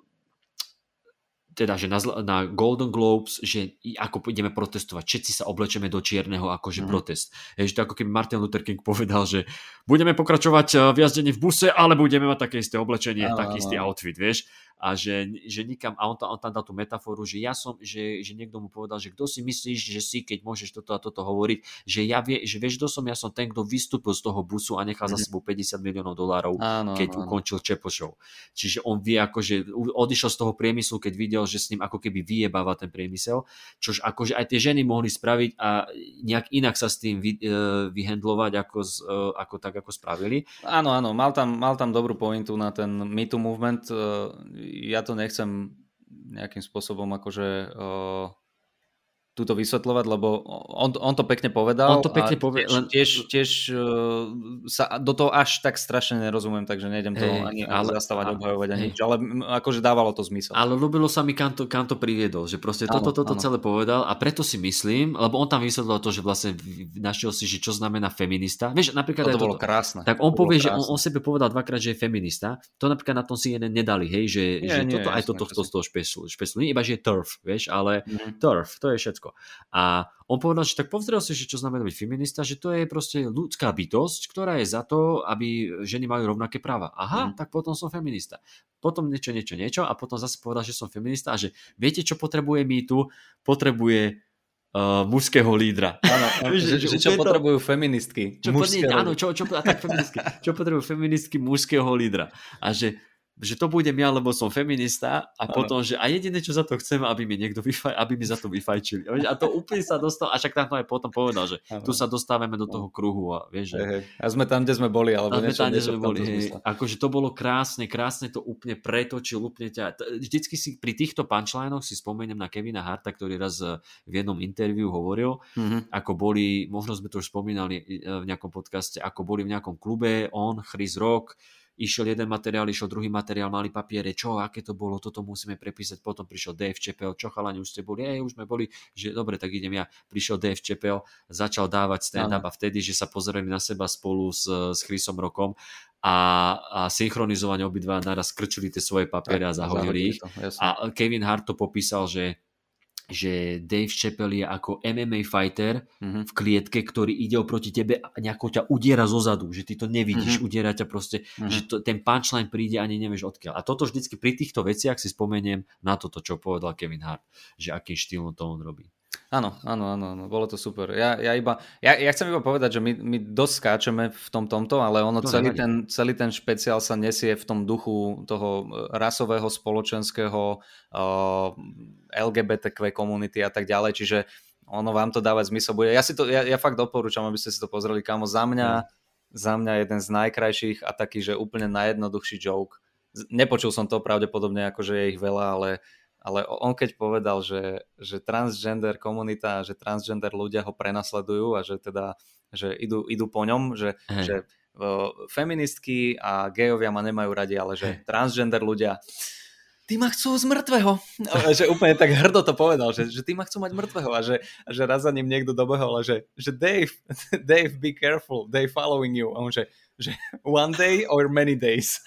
teda, že na, na Golden Globes, že ako ideme protestovať, všetci sa oblečeme do čierneho akože mm. protest. Je, že to ako keby Martin Luther King povedal, že budeme pokračovať eh, v jazdení v buse, ale budeme mať také isté oblečenie, no, taký istý outfit, vieš a že, že nikam, a on, tam, on tam dal tú metaforu, že ja som, že, že niekto mu povedal, že kto si myslíš, že si, keď môžeš toto a toto hovoriť, že ja vie, že vieš, kto som, ja som ten, kto vystúpil z toho busu a nechal za mhm. sebou 50 miliónov dolárov, áno, keď áno. ukončil Čepošov. Čiže on vie, akože odišiel z toho priemyslu, keď videl, že s ním ako keby vyjebáva ten priemysel, čož akože aj tie ženy mohli spraviť a nejak inak sa s tým vy, uh, vyhendlovať, ako, z, uh, ako tak, ako spravili. Áno, áno, mal tam, mal tam dobrú pointu na ten Me Too movement. Ja to nechcem nejakým spôsobom akože uh, túto vysvetľovať, lebo on, on to pekne povedal. On to pekne povedal. Tiež, tiež, tiež uh, sa do toho až tak strašne nerozumiem, takže nejdem to hey, ani ale, zastávať, ale, obhajovať ani nič, ale akože dávalo to zmysel. Ale ľúbilo sa mi, kam to, kam to priviedol, že proste toto, toto áno. celé povedal a preto si myslím, lebo on tam vysvetlil to, že vlastne našiel si, že čo znamená feminista. Vieš, napríklad to, bolo krásne. Tak on povie, že on, on sebe povedal dvakrát, že je feminista. To napríklad na tom si jeden nedali, hej, že, nie, že nie, toto, aj toto z toho špeclu. Nie iba, že je turf, vieš, ale mm-hmm. turf, to je všetko. A on povedal, že tak pozrel si, že čo znamená byť feminista, že to je proste ľudská bytosť, ktorá je za to, aby ženy majú rovnaké práva. Aha, mm. tak potom som feminista. Potom niečo, niečo, niečo a potom zase povedal, že som feminista a že viete, čo potrebuje mýtu? Potrebuje uh, mužského lídra. Áno, že, že, že čo to... potrebujú feministky. Čo, mužského... Áno, čo, čo, tak feministky. čo potrebujú feministky mužského lídra. A že že to budem ja, lebo som feminista a ano. potom, že a jediné, čo za to chcem, aby mi niekto vyfaj, aby mi za to vyfajčili. A to úplne sa dostal, a však tam to aj potom povedal, že ano. tu sa dostávame do toho kruhu a vieš, že... A sme tam, kde sme boli, alebo niečo, tam, kde sme boli. Hej, akože to bolo krásne, krásne to úplne pretočil, úplne ťa... Vždycky si pri týchto punchlinoch si spomeniem na Kevina Harta, ktorý raz eh, v jednom interviu hovoril, mm-hmm. ako boli, možno sme to už spomínali eh, v nejakom podcaste, ako boli v nejakom klube, on, Chris Rock, išiel jeden materiál, išiel druhý materiál, mali papiere, čo, aké to bolo, toto musíme prepísať, potom prišiel Chappelle, čo chalani, už ste boli, ej, už sme boli, že dobre, tak idem ja, prišiel Chappelle, začal dávať stand-up a vtedy, že sa pozreli na seba spolu s, s Chrisom Rokom a, a synchronizovane obidva naraz krčili tie svoje papiere a zahodili ich. A Kevin Hart to popísal, že že Dave Chappelle je ako MMA fighter mm-hmm. v klietke, ktorý ide oproti tebe a nejako ťa udiera zo zadu, že ty to nevidíš, mm-hmm. udiera ťa proste, mm-hmm. že to, ten punchline príde ani nevieš odkiaľ. A toto vždycky pri týchto veciach si spomeniem na toto, čo povedal Kevin Hart, že akým štýlom to on robí. Áno, áno, áno, áno, bolo to super. Ja, ja, iba, ja, ja chcem iba povedať, že my, my dosť skáčeme v tom tomto, ale ono to celý, ten, celý ten špeciál sa nesie v tom duchu toho e, rasového, spoločenského, uh, LGBTQ komunity a tak ďalej, čiže ono vám to dávať zmysel bude. Ja, si to, ja, ja fakt doporúčam, aby ste si to pozreli, kamo. Za mňa, mm. za mňa jeden z najkrajších a taký, že úplne najjednoduchší joke. Nepočul som to pravdepodobne, akože je ich veľa, ale ale on keď povedal, že, že transgender komunita, že transgender ľudia ho prenasledujú a že teda že idú, idú po ňom, že, že uh, feministky a gejovia ma nemajú radi, ale že transgender ľudia ty ma chcú z mŕtvého. že úplne tak hrdo to povedal, že, že ty ma chcú mať mŕtvého a že, a že raz za ním niekto dobehol a že, že Dave, Dave, be careful, they following you. A on že, že one day or many days.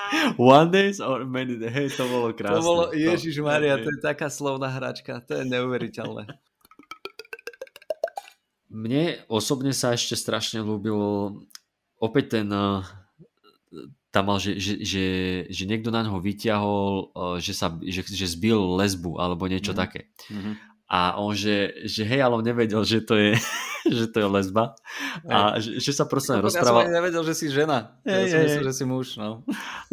One days or many days. Hej, to bolo krásne. To bolo, Ježiš Maria, to je taká slovná hračka. To je neuveriteľné. Mne osobne sa ešte strašne ľúbilo opäť ten eh, tam mal, že, že, že, že niekto na ňo vyťahol, eh, že, sa, že, že zbil lesbu alebo niečo mm. také. Mm-hmm. A on, že, že hej, ale on nevedel, že to je že to je lesba. A že, že sa proste Ja rozprával. som ani nevedel, že si žena. Ja Hej, som myslel, že si muž. No.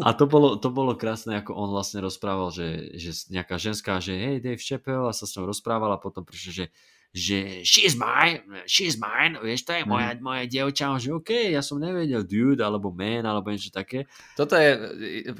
A to bolo, to bolo krásne, ako on vlastne rozprával, že, že nejaká ženská, že hej, Dave Chappelle a sa s ňou rozprával a potom prišlo, že že she's mine, she's mine, vieš, to je moja, moja dievča, že OK, ja som nevedel dude, alebo man, alebo niečo také. Toto je,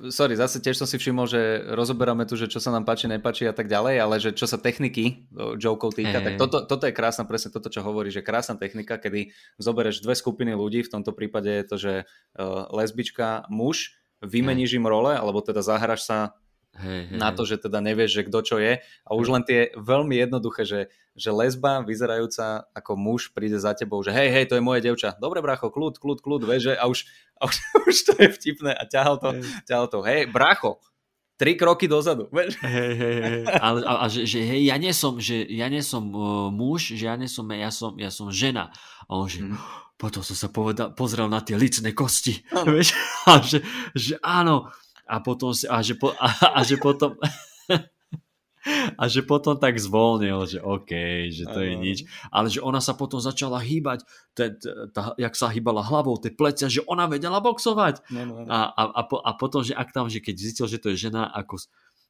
sorry, zase tiež som si všimol, že rozoberáme tu, že čo sa nám páči, nepáči a tak ďalej, ale že čo sa techniky jokov týka, Hej. tak toto, toto je krásna, presne toto, čo hovorí, že krásna technika, kedy zobereš dve skupiny ľudí, v tomto prípade je to, že uh, lesbička, muž, vymeníš im role, alebo teda zahraš sa Hej, hej, na to, že teda nevieš, že kto čo je a už len tie veľmi jednoduché, že, že lesba vyzerajúca ako muž príde za tebou, že hej, hej, to je moje devča. Dobre, bracho, kľud, kľud, kľud, vieš, že a už, a už, už to je vtipné a ťahal to, ťahal to, hej, bracho, tri kroky dozadu. Hej, hej, hej. Ale, a, a že, že hej, ja nie som, že ja nie som uh, muž, že ja nie som, ja som, ja som žena. A on že, Mhm. potom som sa povedal, pozrel na tie licné kosti, vieš, a že, že áno, a potom si, a že, po, a, a že potom, a že potom tak zvolnil, že OK, že to je Áno, nič. Ale že ona sa potom začala hýbať, tá, tá, tá, jak sa hýbala hlavou, tie plecia, že ona vedela boxovať. No, no, no. A, a, a, po, a potom, že ak tam, že keď zistil, že to je žena, ako,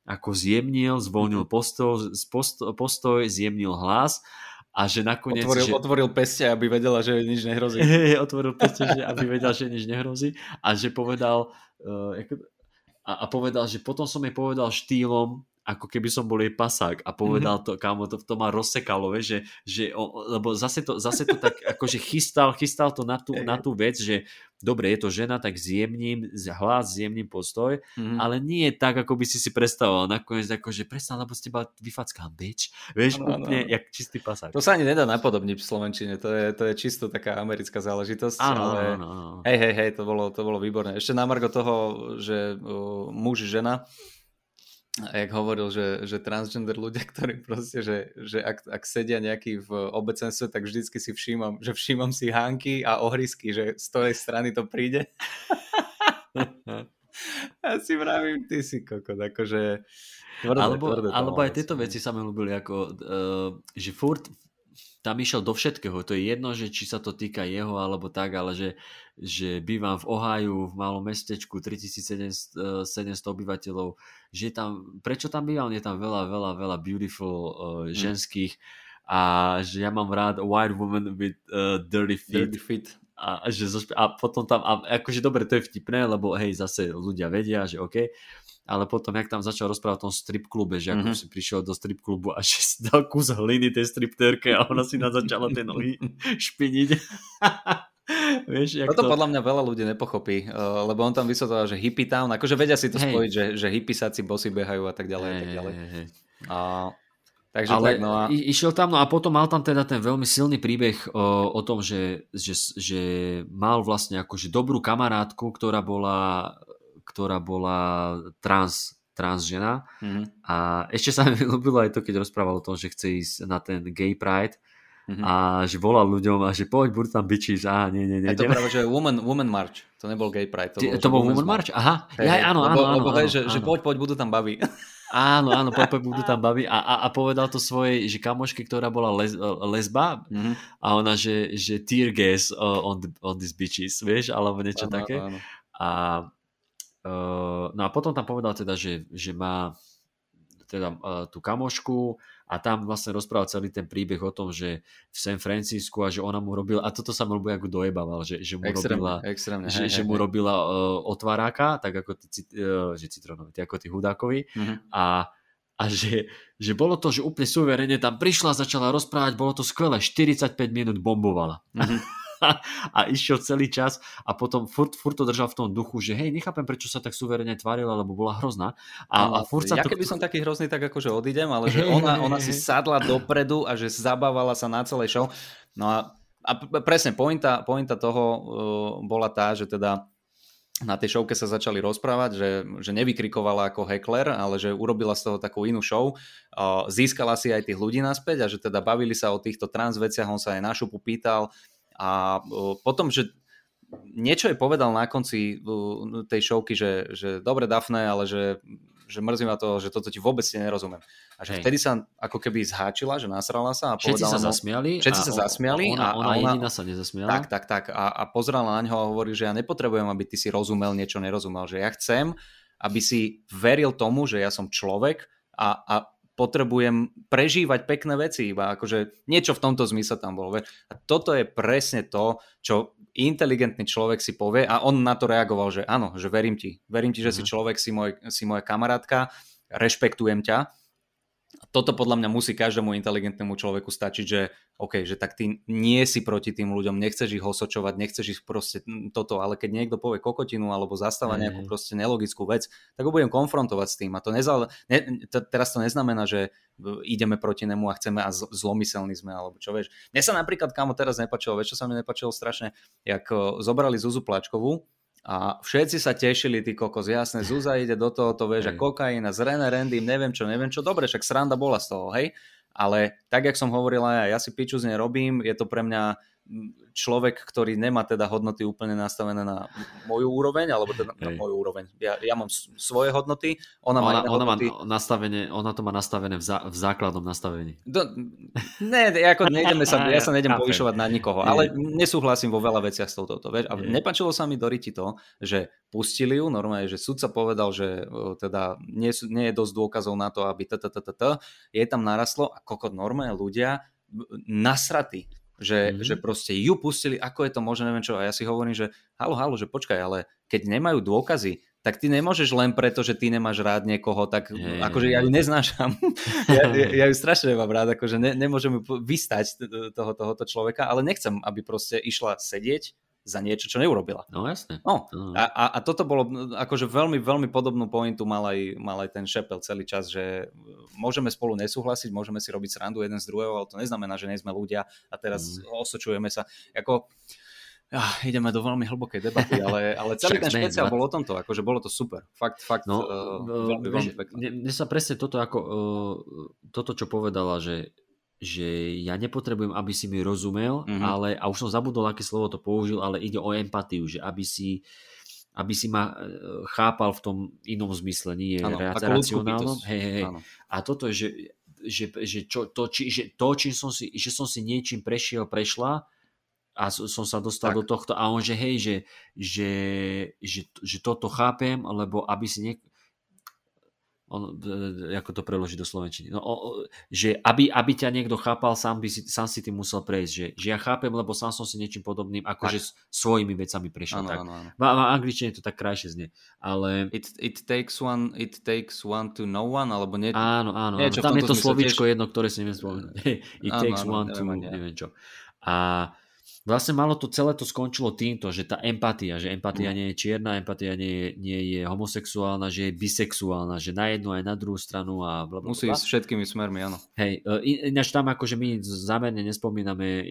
ako zjemnil, zvolnil Mhm. postoj, postoj, postoj, zjemnil hlas a že nakoniec... Otvoril, že, otvoril peste, aby vedela, že nič nehrozí. Hej, otvoril peste, že aby vedel, že nič nehrozí a že povedal uh, ako, a, a povedal, že potom som jej povedal štýlom ako keby som bol jej pasák a povedal to, kámo, to, to ma rozsekalo, vieš, že, že o, lebo zase to, zase to tak akože chystal, chystal to na tú, na tú vec, že dobre, je to žena, tak zjemním hlas, zjemním postoj, Mhm. ale nie je tak, ako by si si predstavoval. Nakoniec akože presne, lebo z teba vyfackám, bitch. Vieš, áno, úplne áno. jak čistý pasák. To sa ani nedá napodobniť v Slovenčine, to je, to je čisto taká americká záležitosť. Áno, ale... áno, áno. Hej, hej, hej, to bolo, to bolo výborné. Ešte na margo toho, že uh, muž, žena, jak hovoril, že, že transgender ľudia, ktorí proste, že, že ak, ak sedia nejaký v obecenstve, tak vždycky si všímam, že všímam si hánky a ohrisky, že z tej strany to príde. Ja si vravím, ty si kokot, akože... Tvrdé, alebo, tvrdé to alebo aj tieto veci sa mi ľúbili, ako, uh, že furt tam išiel do všetkého. To je jedno, že či sa to týka jeho alebo tak, ale že, že bývam v Ohio, v malom mestečku, 3700 obyvateľov, že tam, prečo tam bývam? Je tam veľa, veľa, veľa beautiful uh, ženských a že ja mám rád white woman with uh, dirty feet. Dirty fit. a, že a potom tam, a akože dobre, to je vtipné, lebo hej, zase ľudia vedia, že OK, ale potom, jak tam začal rozprávať o tom strip klube, že ako Mhm. si prišiel do strip klubu a že si dal kus hliny tej striptérke a ona si na začala tie nohy špiniť. Vieš, jak Toto to... podľa mňa veľa ľudí nepochopí, uh, lebo on tam vysvetloval, že hippie town, akože vedia si to Hej. spojiť, že, že hippiesáci bosy behajú a tak ďalej a tak ďalej. Hej, hej. A, takže Ale tak, no a... i- išiel tam, no a potom mal tam teda ten veľmi silný príbeh o, o tom, že, že, že mal vlastne akože dobrú kamarátku, ktorá bola, ktorá bola trans, trans žena Mhm, a ešte sa mi ľúbilo aj to, keď rozprával o tom, že chce ísť na ten gay pride mhm. a že volal ľuďom a že poď, budú tam bitches, a nie, nie, nie. A to práve, že Woman, woman March, to nebol gay pride. To, Ty- bol, to bol Woman March? Aha, Hej, ja, áno, áno, áno, áno, hej, že, že áno. poď, poď, budú tam baví. Áno, áno, poď, poď, budú tam baví a, a, a povedal to svojej že kamoške, ktorá bola les, lesba Mhm. a ona, že, že tear gas uh, on, on these bitches, vieš, alebo niečo Áno, také. áno, áno. A, uh, no a potom tam povedal teda, že, že má teda uh, tú kamošku a tam vlastne rozprával celý ten príbeh o tom, že v San Francisku a že ona mu robila, a toto sa mu ľúbi, ako dojebával, že, že mu robila, Extrémne, extrémne. že, hej, že hej, mu robila uh, otváráka, tak ako cit- uh, že citronovi, tí ako tí hudákovi Mhm. a, a že, že bolo to, že úplne suverene tam prišla, začala rozprávať, bolo to skvelé, 45 minút bombovala. Mhm. a išiel celý čas a potom furt, furt to držal v tom duchu, že hej, nechápem, prečo sa tak suverene tvárila, lebo bola hrozná. A, a furt sa ja to... keby som taký hrozný, tak akože odídem, ale že ona, ona si sadla dopredu a že zabávala sa na celej show. No a, a presne, pointa, pointa toho uh, bola tá, že teda na tej showke sa začali rozprávať, že, že nevykrikovala ako heckler, ale že urobila z toho takú inú show, uh, získala si aj tých ľudí naspäť a že teda bavili sa o týchto trans veciach, on sa aj na šupu pýtal a potom, že niečo je povedal na konci tej showky, že, že dobre Dafne, ale že že mrzí ma to, že toto ti vôbec nerozumiem. A že Hej. vtedy sa ako keby zháčila, že nasrala sa a všetci povedala sa mu, zasmiali. Všetci sa zasmiali. A ona, a, ona, a ona jediná sa nezasmiala. Tak, tak, tak. A, a pozerala na ňo a hovorí, že ja nepotrebujem, aby ty si rozumel niečo nerozumel. Že ja chcem, aby si veril tomu, že ja som človek a, a potrebujem prežívať pekné veci, iba akože niečo v tomto zmysle tam bolo. A toto je presne to, čo inteligentný človek si povie a on na to reagoval, že áno, že verím ti, verím ti, že si mhm. človek, si, môj, si moja kamarátka, rešpektujem ťa toto podľa mňa musí každému inteligentnému človeku stačiť, že OK, že tak ty nie si proti tým ľuďom, nechceš ich osočovať, nechceš ich proste toto, ale keď niekto povie kokotinu alebo zastáva mm. nejakú proste nelogickú vec, tak ho budem konfrontovať s tým. A to nezal, ne, to, teraz to neznamená, že ideme proti nemu a chceme a zlomyselní sme, alebo čo vieš. Mne sa napríklad, kamo teraz nepačilo, vieš, čo sa mi nepačilo strašne, jak zobrali Zuzu Plačkovú, a všetci sa tešili, ty kokos, jasné, Zuza ide do toho, to vieš, a kokain a zrené random, neviem čo, neviem čo, dobre, však sranda bola z toho, hej, ale tak, jak som hovoril ja, ja si piču z nej robím, je to pre mňa človek, ktorý nemá teda hodnoty úplne nastavené na moju úroveň, alebo teda na moju úroveň. Ja, ja mám svoje hodnoty, ona, ona má ona hodnoty. Má nastavené, ona to má nastavené v, zá, v základnom nastavení. Do, ne, ako nejdeme sa, ja sa nejdem povyšovať na nikoho, ale nesúhlasím vo veľa veciach s touto. Vieš? A nepačilo sa mi Doriti to, že pustili ju, normálne, že sudca povedal, že teda nie, nie je dosť dôkazov na to, aby t, t, t, t, t, jej tam narastlo a kokot normálne ľudia nasratí že, mm-hmm. že proste ju pustili, ako je to možné, neviem čo. A ja si hovorím, že halo, halo, že počkaj, ale keď nemajú dôkazy, tak ty nemôžeš len preto, že ty nemáš rád niekoho, tak je, akože ja ju neznášam. ja, ja, ja ju strašne nemám rád, akože ne, nemôžem vystať toho, tohoto človeka, ale nechcem, aby proste išla sedieť za niečo, čo neurobila. No jasne. No, a, a, a toto bolo akože veľmi, veľmi podobnú pointu mal aj, mal aj ten Šepel celý čas, že môžeme spolu nesúhlasiť, môžeme si robiť srandu jeden z druhého, ale to neznamená, že nie sme ľudia a teraz mm. osočujeme sa. Ako, ah, ideme do veľmi hlbokej debaty, ale, ale celý ten špeciál bol o tomto, akože bolo to super. Fakt, fakt, no, uh, veľmi, veľmi pekné. Mne sa presne toto, ako, uh, toto, čo povedala, že že ja nepotrebujem, aby si mi rozumel, mm-hmm. ale, a už som zabudol, aké slovo to použil, ale ide o empatiu, že aby si, aby si ma e, chápal v tom inom zmysle, nie ano, racionálnom. Hej, hej, hej. A toto je, že, že, že, čo, to, či, že to, čím som si, že som si niečím prešiel, prešla a som sa dostal tak. do tohto a on, že hej, že, že, že, že toto chápem, lebo aby si nie, on, ako to preložiť do slovenčiny, no, o, že aby, aby ťa niekto chápal, sám, by si, sám si tým musel prejsť, že, že ja chápem, lebo sám som si niečím podobným, akože svojimi vecami prešiel. Ano, tak. Ano, ano. V, v angličtine to tak krajšie znie, ale... It, it, takes one, it takes one to know one, alebo nie... Áno, áno, áno. tam je to slovíčko tiež... jedno, ktoré si neviem spomenúť. it ano, takes ano, one to, neviem čo. A vlastne malo to celé to skončilo týmto, že tá empatia, že empatia mm. nie je čierna, empatia nie je, nie je homosexuálna, že je bisexuálna, že na jednu aj na druhú stranu a bla, bla, Musí ísť všetkými smermi, áno. Hej, e, ináč tam akože my zámerne nespomíname e,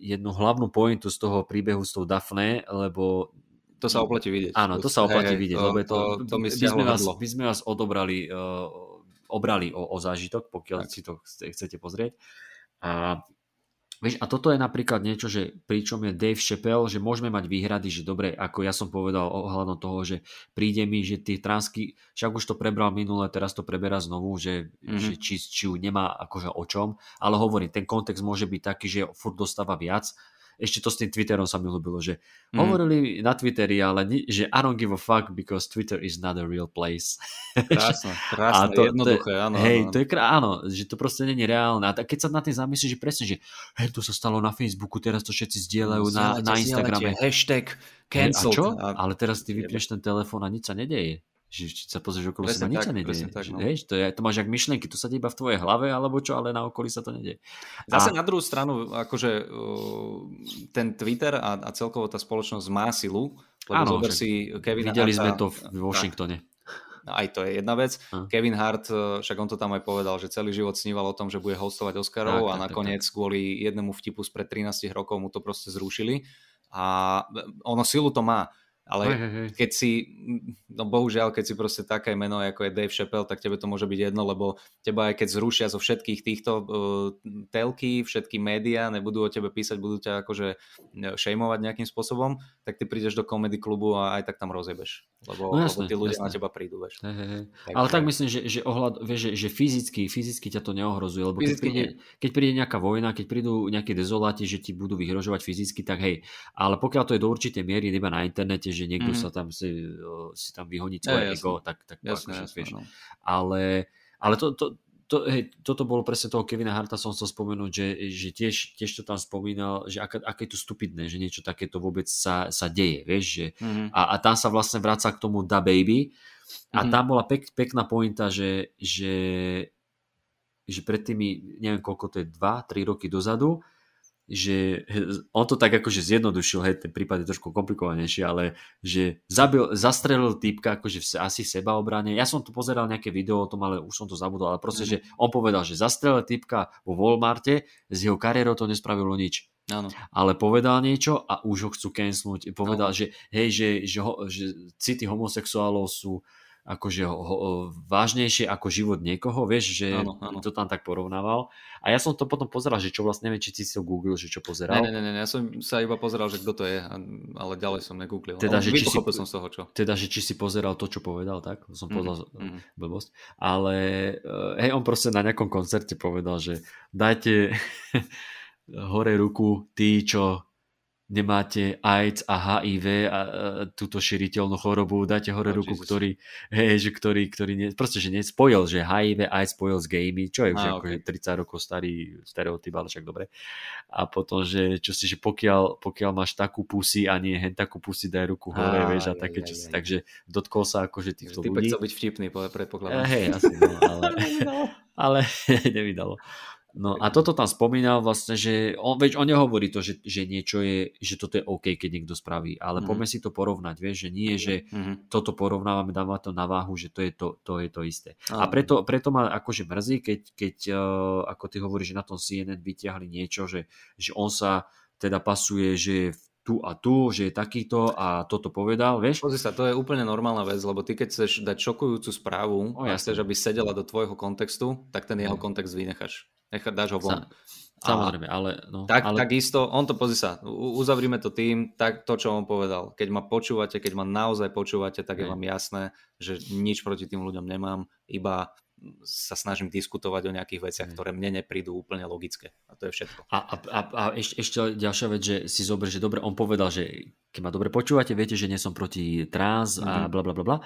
jednu hlavnú pointu z toho príbehu s tou Daphne, lebo to sa oplatí vidieť. Áno, to sa oplatí hej, vidieť, to, lebo to, to, to my, sme vás, my sme vás odobrali, uh, obrali o, o zážitok, pokiaľ tak. si to chcete pozrieť. A Vieš, a toto je napríklad niečo, že pričom je Dave Chappelle, že môžeme mať výhrady, že dobre, ako ja som povedal ohľadom toho, že príde mi, že tie transky, však už to prebral minule, teraz to preberá znovu, že, mm-hmm. že či, či ju nemá akože o čom, ale hovorím, ten kontext môže byť taký, že furt dostáva viac, ešte to s tým Twitterom sa mi ľúbilo, že mm. hovorili na Twitteri, ale ni, že I don't give a fuck because Twitter is not a real place. Krásne, krásne, to, jednoduché, áno. Hej, áno. to je krá, áno, že to proste není reálne. A keď sa na tým zamyslíš, že presne, že hej, to sa stalo na Facebooku, teraz to všetci zdieľajú no, na, na Instagrame. Hashtag cancel. Hey, a? A... Ale teraz ty vypneš ten telefón a nič sa nedeje že sa pozrieš okolo presne seba, nič sa nedieje. Tak, no. Vieš, to, je, to máš jak myšlienky, to sa deje iba v tvojej hlave, alebo čo, ale na okolí sa to nedieje. Zase a... na druhú stranu, akože ten Twitter a, a celkovo tá spoločnosť má silu, lebo Áno, zober si Kevin Videli Harta, sme to v Washingtone. Tak, aj to je jedna vec. A. Kevin Hart, e, však on to tam aj povedal, že celý život sníval o tom, že bude hostovať Oscarov tak, a nakoniec tak, tak. kvôli jednému vtipu spred 13 rokov mu to proste zrušili. A ono silu to má Ale Hej, hej, hej. keď si, no bohužiaľ, keď si proste také meno ako je Dave Chappelle, tak tebe to môže byť jedno, lebo teba aj keď zrušia zo všetkých týchto uh, telky, všetky médiá, nebudú o tebe písať, budú ťa akože šejmovať nejakým spôsobom, tak ty prídeš do komedy klubu a aj tak tam rozjebeš. Lebo, No lebo jasné, tí ľudia jasné. na teba prídu, vieš. Hej, hej, hej. Takže- Ale tak myslím, že, že, ohľad, vieš, že, že fyzicky, fyzicky ťa to neohrozuje, lebo keď príde, keď príde nejaká vojna, keď prídu nejaké dezoláti, že ti budú vyhrožovať fyzicky, tak hej. Ale pokiaľ to je do určitej miery iba na internete, že niekto Mhm. sa tam si, si tam vyhoní svoje jasné. ego, tak, tak Jasné, akože, jasné, vieš. no. Ale, ale to, to, to, hej, toto bolo presne toho Kevina Harta, som chcel spomenúť, že, že tiež, tiež to tam spomínal, že aké, aké je to stupidné, že niečo takéto vôbec sa, sa deje, vieš, že Mhm. a, a tam sa vlastne vraca k tomu Da Baby a Mhm. tam bola pek, pekná pointa, že, že, že pred tými, neviem koľko to je, 2-3 roky dozadu, že on to tak akože zjednodušil, hej, ten prípad je trošku komplikovanejší, ale že zabil, zastrelil týpka akože v, asi v sebaobrane. Ja som tu pozeral nejaké video o tom, ale už som to zabudol, ale proste, že on povedal, že zastrelil týpka vo Walmarte, z jeho kariérou to nespravilo nič Áno. ale povedal niečo a už ho chcú cancelnúť. Povedal, No. že hej, že, že, ho, že city homosexuálov sú akože ho, ho, vážnejšie ako život niekoho, vieš, že Áno, áno. to tam tak porovnával. A ja som to potom pozeral, že čo vlastne, neviem, či si to googlil, že čo pozeral. Ne, ne, ne, ne, ja som sa iba pozeral, že kto to je, ale ďalej som negooglil. Teda, Ale že či si- som z toho, čo. Teda, že či si pozeral to, čo povedal, tak? Som povedal mhm. blbosť. Ale eh, hej, on proste na nejakom koncerte povedal, že dajte hore ruku tí, čo nemáte AIDS a HIV a, túto šíriteľnú chorobu, dajte hore Oh, ruku, Jesus. ktorý, hej, že ktorý, ktorý ne, proste, že nespojil, že HIV AIDS spojil s gaymi, čo je už Á, akože 30 rokov starý stereotyp, ale však dobre. A potom, že čo si, že pokiaľ, pokiaľ máš takú pusy a nie hen takú pusy, daj ruku hore, Á, vieš, a také aj, čo si, aj. takže dotkol sa akože týchto Typek ľudí. chcel byť vtipný, po- Eh, predpokladám. Hej, asi no, ale, ale nevydalo. No a toto tam spomínal vlastne, že on, veď on nehovorí to, že, že niečo je, že toto je OK, keď niekto spraví, ale Mhm. poďme si to porovnať, vieš, že nie, že Mhm. toto porovnávame, dáva to na váhu, že to je to, to, je to isté. A Áno. preto, preto ma akože mrzí, keď, keď uh, ako ty hovoríš, že na tom CNN vyťahli niečo, že, že on sa teda pasuje, že je tu a tu, že je takýto a toto povedal, vieš? Pozri sa, to je úplne normálna vec, lebo ty keď chceš dať šokujúcu správu O, a chceš, aby sedela do tvojho kontextu, tak ten jeho Mm. kontext vynecháš. Nechá, dáš ho von. Sa, samozrejme, ale... No, Tak, ale... Takisto, on to, pozri sa, uzavrime to tým, tak to, čo on povedal. Keď ma počúvate, keď ma naozaj počúvate, tak je vám jasné, že nič proti tým ľuďom nemám, iba sa snažím diskutovať o nejakých veciach, ktoré mne neprídu úplne logické. A to je všetko. A, a, a, a ešte, ešte ďalšia vec, že si zober, že dobre, on povedal, že keď ma dobre počúvate, viete, že nie som proti trans a Mhm. bla bla bla bla,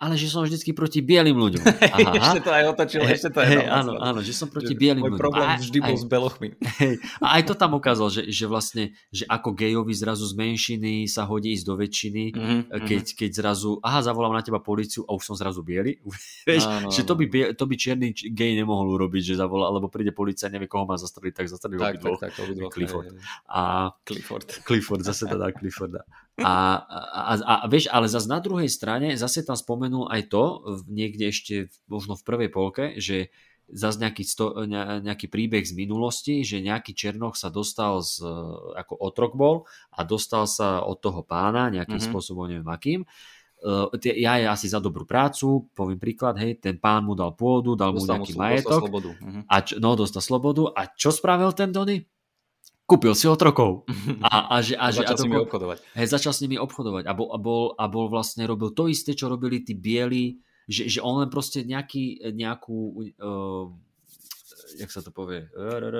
ale že som vždycky proti bielým ľuďom. Aha. ešte to aj otočil, ešte to aj na áno, áno, že som proti Že bielým ľuďom. problém A- vždy bol aj- s belochmi. Hej, a aj to tam ukázal, že, že vlastne, že ako gejovi zrazu z menšiny sa hodí ísť do väčšiny, Mhm, keď, keď zrazu, aha, zavolám na teba policiu a už som zrazu biely. Vieš, Áno, že to by, to by čierny gej nemohol urobiť, že zavolá, alebo príde policia, nevie koho má zastreliť, tak zastrelí Tak, tak, obidvoch. tak, obidvoch. Clifford. A Clifford. Clifford, zase to dá Clifforda. A, a, a, a vieš, ale zase na druhej strane, zase tam spomenul aj to, niekde ešte možno v prvej polke, že zase nejaký, sto, ne, nejaký príbeh z minulosti, že nejaký Černoch sa dostal z, ako otrok bol a dostal sa od toho pána nejakým Mhm. mm-hmm. spôsobom, neviem akým. Tie- ja je asi za dobrú prácu, poviem príklad, hej, ten pán mu dal pôdu, dal mu Dostal nejaký slo- dostal majetok, slobodu. Mhm. a čo, no, dostal slobodu. A čo spravil ten Donny? Kúpil si otrokov. A, a, že, a, že, a začal s nimi obchodovať. Hej, začal s nimi obchodovať a bol, a, bol, a bol vlastne robil to isté, čo robili tí bieli, že, že on len proste nejaký, nejakú, uh, jak sa to povie,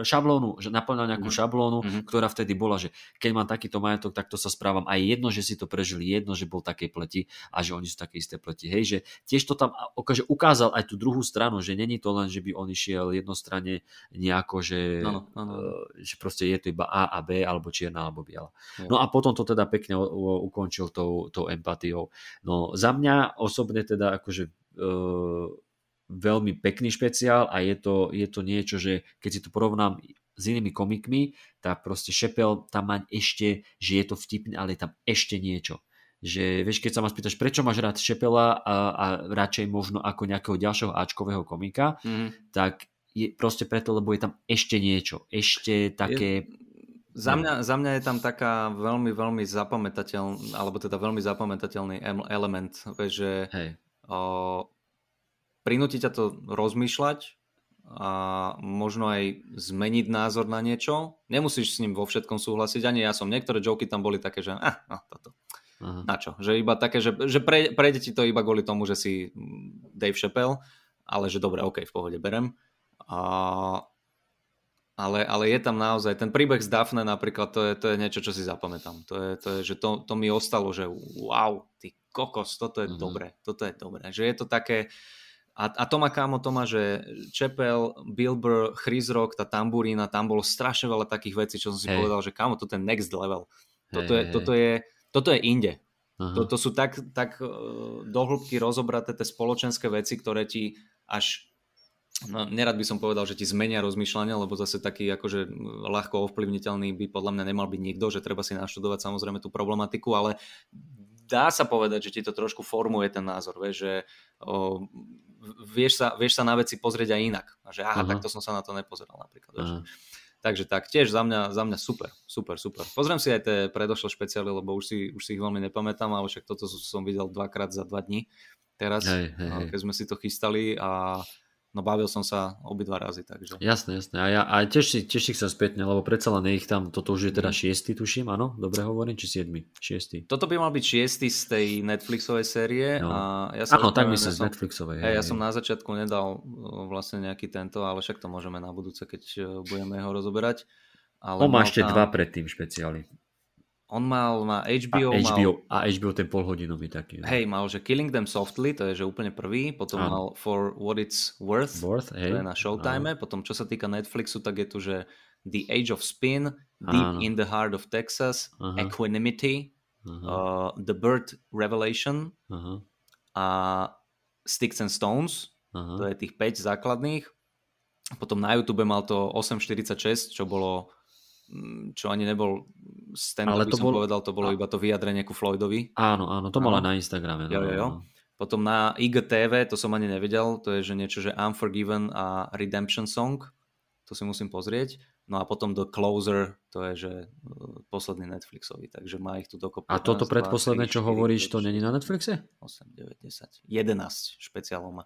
šablónu, že naplňal nejakú Mhm. šablónu, Mhm. ktorá vtedy bola, že keď mám takýto majetok, tak to sa správam aj jedno, že si to prežili, jedno, že bol takej pleti a že oni sú také isté pleti. Hej, že tiež to tam akože ukázal aj tú druhú stranu, že není to len, že by on išiel jednostranne nejako, že, Áno, áno. eh, že proste je to iba A a B, alebo čierna, alebo biela. No a potom to teda pekne ukončil tou, tou empatiou. No za mňa osobne teda akože uh, veľmi pekný špeciál a je to, je to niečo, že keď si to porovnám s inými komikmi, tak proste Šepel tam má ešte, že je to vtipné, ale je tam ešte niečo. Že vieš, keď sa ma spýtaš, prečo máš rád Šepela a, a radšej možno ako nejakého ďalšieho Ačkového komika, Mhm. tak je proste preto, lebo je tam ešte niečo. Ešte také... Za mňa, za mňa je tam taká veľmi, veľmi zapamätateľný, alebo teda veľmi zapamätateľný element, že Hej. o, prinúti ťa to rozmýšľať a možno aj zmeniť názor na niečo. Nemusíš s ním vo všetkom súhlasiť, ani ja som. Niektoré joky tam boli také, že ah, no, toto. Aha. Na čo? Že iba také, že, že pre, prejde ti to iba kvôli tomu, že si Dave Chappelle, ale že dobre, ok, v pohode, berem. A, ale, ale je tam naozaj, ten príbeh z Daphne napríklad, to je, to je niečo, čo si zapamätám. To je, to je že to, to mi ostalo, že wow, ty kokos, toto je Mhm. dobré, toto je dobré. Že je to také, a, a to má kámo, to má, že Chappell, Bill Burr, Chris Rock, tá tamburína, tam bolo strašne veľa takých vecí, čo som si Hej. povedal, že kámo, toto je next level. Toto, Hej, je, hej. toto, je, toto je inde. Aha. To, to sú tak, tak eh, dohlbky rozobraté tie spoločenské veci, ktoré ti až No, nerad by som povedal, že ti zmenia rozmýšľanie, lebo zase taký akože ľahko ovplyvniteľný by podľa mňa nemal byť nikto, že treba si naštudovať samozrejme tú problematiku, ale dá sa povedať, že ti to trošku formuje ten názor, vieš, že o, vieš, sa, vieš sa na veci pozrieť aj inak. A že aha, Aha. takto som sa na to nepozeral napríklad. Aha. Takže tak, tiež za mňa, za mňa super, super, super. Pozriem si aj tie predošlé špeciály, lebo už si, už si ich veľmi nepamätám, ale však toto som videl dvakrát za dva dní teraz, hej, hej. keď sme si to chystali a no bavil som sa obidva razy, takže. Jasné, jasné. A, ja, a tiež, si, tiež si spätne, lebo predsa len ich tam, toto už je Mhm. teda šiestý, tuším, áno? Dobre hovorím, či siedmy? Šiestý. Toto by mal byť šiestý z tej Netflixovej série No. a ja sa Áno, tak myslím ja z som, Netflixovej. hej, ja som na začiatku nedal uh, vlastne nejaký tento, ale však to môžeme na budúce, keď uh, budeme ho rozoberať. Ale On má ešte tam- dva predtým špeciály. On mal na A HBO, mal HBO, a HBO ten polhodinový taký. no. Hej, mal, že Killing Them Softly, to je že úplne prvý, potom Áno. mal For What It's Worth, Worth, to hej. je na Showtime, potom čo sa týka Netflixu, tak je tu, že The Age of Spin, Deep Áno. in the Heart of Texas, Aha. Equanimity, Aha, uh, The Bird Revelation aha, a Sticks and Stones, aha. to je tých 5 základných. Potom na YouTube mal to 8.46, čo bolo čo ani nebol stand Ale by to som bol- povedal, to bolo a- iba to vyjadrenie ku Floydovi. Áno, áno, to Áno. na Instagrame. Jo, jo, jo. no. Potom na IGTV, to som ani nevedel, to je že niečo, že Unforgiven a Redemption Song, to si musím pozrieť. No a potom The Closer, to je že uh, posledný Netflixový, takže má ich tu dokopy. A toto 11, predposledné, 2, čo 3, 4, hovoríš, 5, to není na Netflixe? 8, 9, 10, 11 špeciálov má.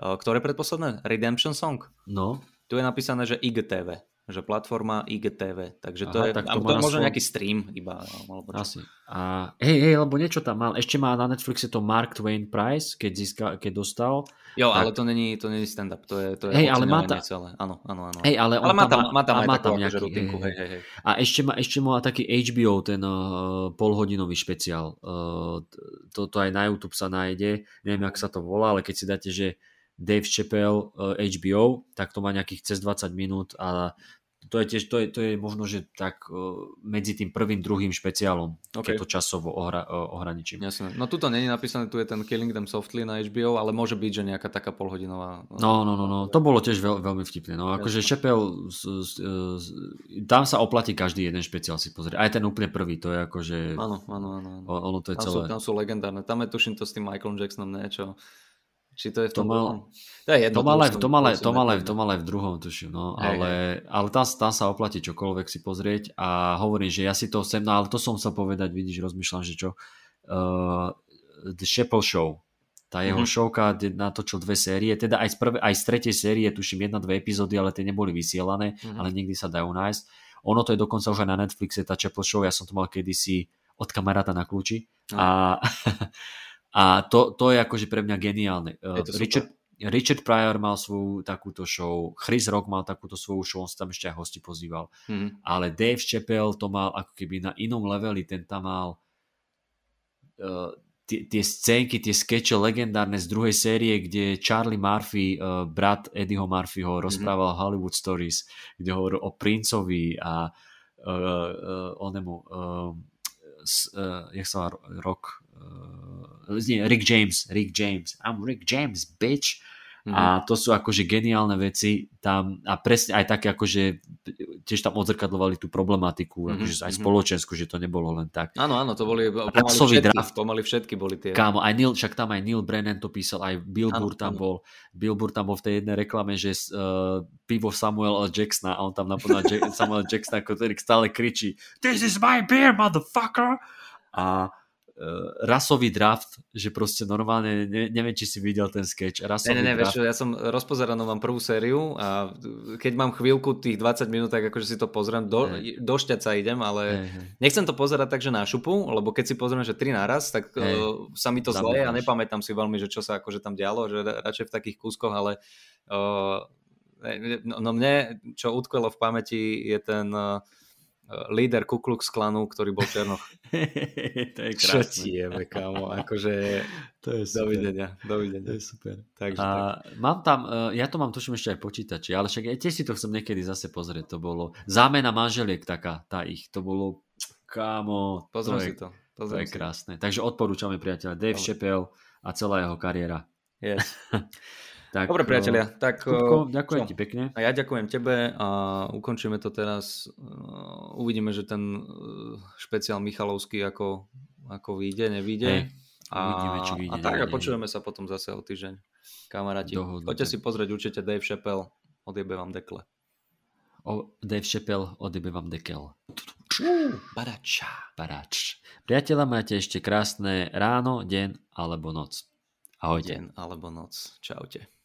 Uh, Ktoré predposledné? Redemption Song. No, Tu je napísané, že IGTV, že platforma IGTV, takže to Aha, je, tak to má to je možno svoj- nejaký stream iba. Alebo čo. asi. A hej, hej, lebo niečo tam mal. Ešte má na Netflixe to Mark Twain Prize, keď, získa, keď dostal. Jo, Tak. ale to není, to není stand-up, to je, to je Hej, ale má ta- celé. Áno, áno, áno. Hej, ale, ale má tam, má tam a aj má tam akože nejaký, rutinku, hej, hej, hej. A ešte má, ešte má taký HBO, ten uh, polhodinový špeciál. Uh, to, to aj na YouTube sa nájde. Neviem, jak sa to volá, ale keď si dáte, že Dave Chappelle HBO, tak to má nejakých cez 20 minút a to je tiež, to je, to je možno, že tak uh, medzi tým prvým, druhým špeciálom, OK. keď to časovo ohra, uh, ohraničím. Jasné. No tuto není napísané, tu je ten Killing Them Softly na HBO, ale môže byť, že nejaká taká polhodinová. No, no, no, no, to bolo tiež veľ, veľmi vtipné. No, akože z, z, tam sa oplatí každý jeden špeciál si pozrieť. Aj ten úplne prvý, to je akože, Áno, áno, áno. ono to je Tam sú, celé. tam sú legendárne. Tam je tuším to s tým Michaelom Jacksonom, niečo. Či to je v To tom mal- druhom? To je jedno. To mal, aj, som- to, mal aj, som to, mal aj, nepovedal. to v druhom, tuším, no, Hej, ale, ale tam, tam sa oplatí čokoľvek si pozrieť a hovorím, že ja si to sem, no ale to som sa povedať, vidíš, rozmýšľam, že čo, uh, The Chappelle Show, tá jeho Mhm. mm-hmm. showka, natočil dve série, teda aj z, prvé, aj z tretej série, tuším jedna, dve epizódy, ale tie neboli vysielané, Mhm. ale niekdy sa dajú nájsť. Ono to je dokonca už aj na Netflixe, tá Chappelle Show, ja som to mal kedysi od kamaráta na kľúči No. a, a to, to je akože pre mňa geniálne. Super. Richard, Richard Pryor mal svoju takúto show, Chris Rock mal takúto svoju show, on sa tam ešte aj hosti pozýval. Mhm. Ale Dave Chappelle to mal ako keby na inom leveli, ten tam mal uh, tie, tie scénky, tie skeče legendárne z druhej série, kde Charlie Murphy, uh, brat Eddieho Murphyho, rozprával Hollywood Stories, kde hovoril o princovi a uh, uh, onemu uh, s, uh, jak sa rok uh, nie, Rick James Rick James I'm Rick James bitch Mhm. a to sú akože geniálne veci tam a presne aj také akože tiež tam odzrkadlovali tú problematiku, mm-hmm. akože aj spoločensku, že to nebolo len tak. Áno, áno, to boli pomaly všetky, draft. pomaly všetky boli tie. Kámo, aj Neil, však tam aj Neil Brennan to písal, aj Bill Áno, Burr tam áno. bol. Bill Burr tam bol v tej jednej reklame, že uh, pivo Samuel L. Jacksona a on tam napadal Jack, Samuel. Jacksona, ktorý stále kričí This is my beer, motherfucker! A rasový draft, že proste normálne, ne, neviem, či si videl ten sketch, rasový ne, ne, draft. vieš, ja som rozpozeranú mám prvú sériu a keď mám chvíľku tých 20 minút, tak akože si to pozriem, do, Hej. došťať sa idem, ale hej. nechcem to pozerať tak, že na šupu, lebo keď si pozriem, že tri naraz, tak Hej. uh, sa mi to zle a nepamätám si veľmi, že čo sa akože tam dialo, že ra- radšej v takých kúskoch, ale uh, no, no mne, čo utkvelo v pamäti, je ten uh, líder Ku Klux Klanu, ktorý bol černoch. to je Čo krásne. ti jebe, kámo, akože To je dovidenia, To dovidenia. je super. Takže tak. A mám tam, e, ja to mám tuším ešte aj počítači, ale však tiež si to chcem niekedy zase pozrieť. To bolo zámena manželiek taká, tá ich. To bolo, kámo, Pozriem to si je, to. to Pozriem je si. krásne. Takže odporúčame priateľa. Dave. Chappelle a celá jeho kariéra. Yes. Tak, Dobre, priatelia, tak... Kupko, eh, ďakujem čo? ti pekne. A ja ďakujem tebe a ukončíme to teraz. Uh, Uvidíme, že ten špeciál Michalovský ako, ako vyjde, nevyjde. Hej, a, uvidíme, či vyjde, a tak a počujeme sa potom zase o týždeň. Kamaráti, Dohodnuté. poďte si pozrieť určite Dave Chappelle, odjebe vám dekle. O, Dave Chappelle, odjebe vám dekel. Barača. Paráč. Priateľa, máte ešte krásne ráno, deň alebo noc. Ahojte. Deň alebo noc. Čaute.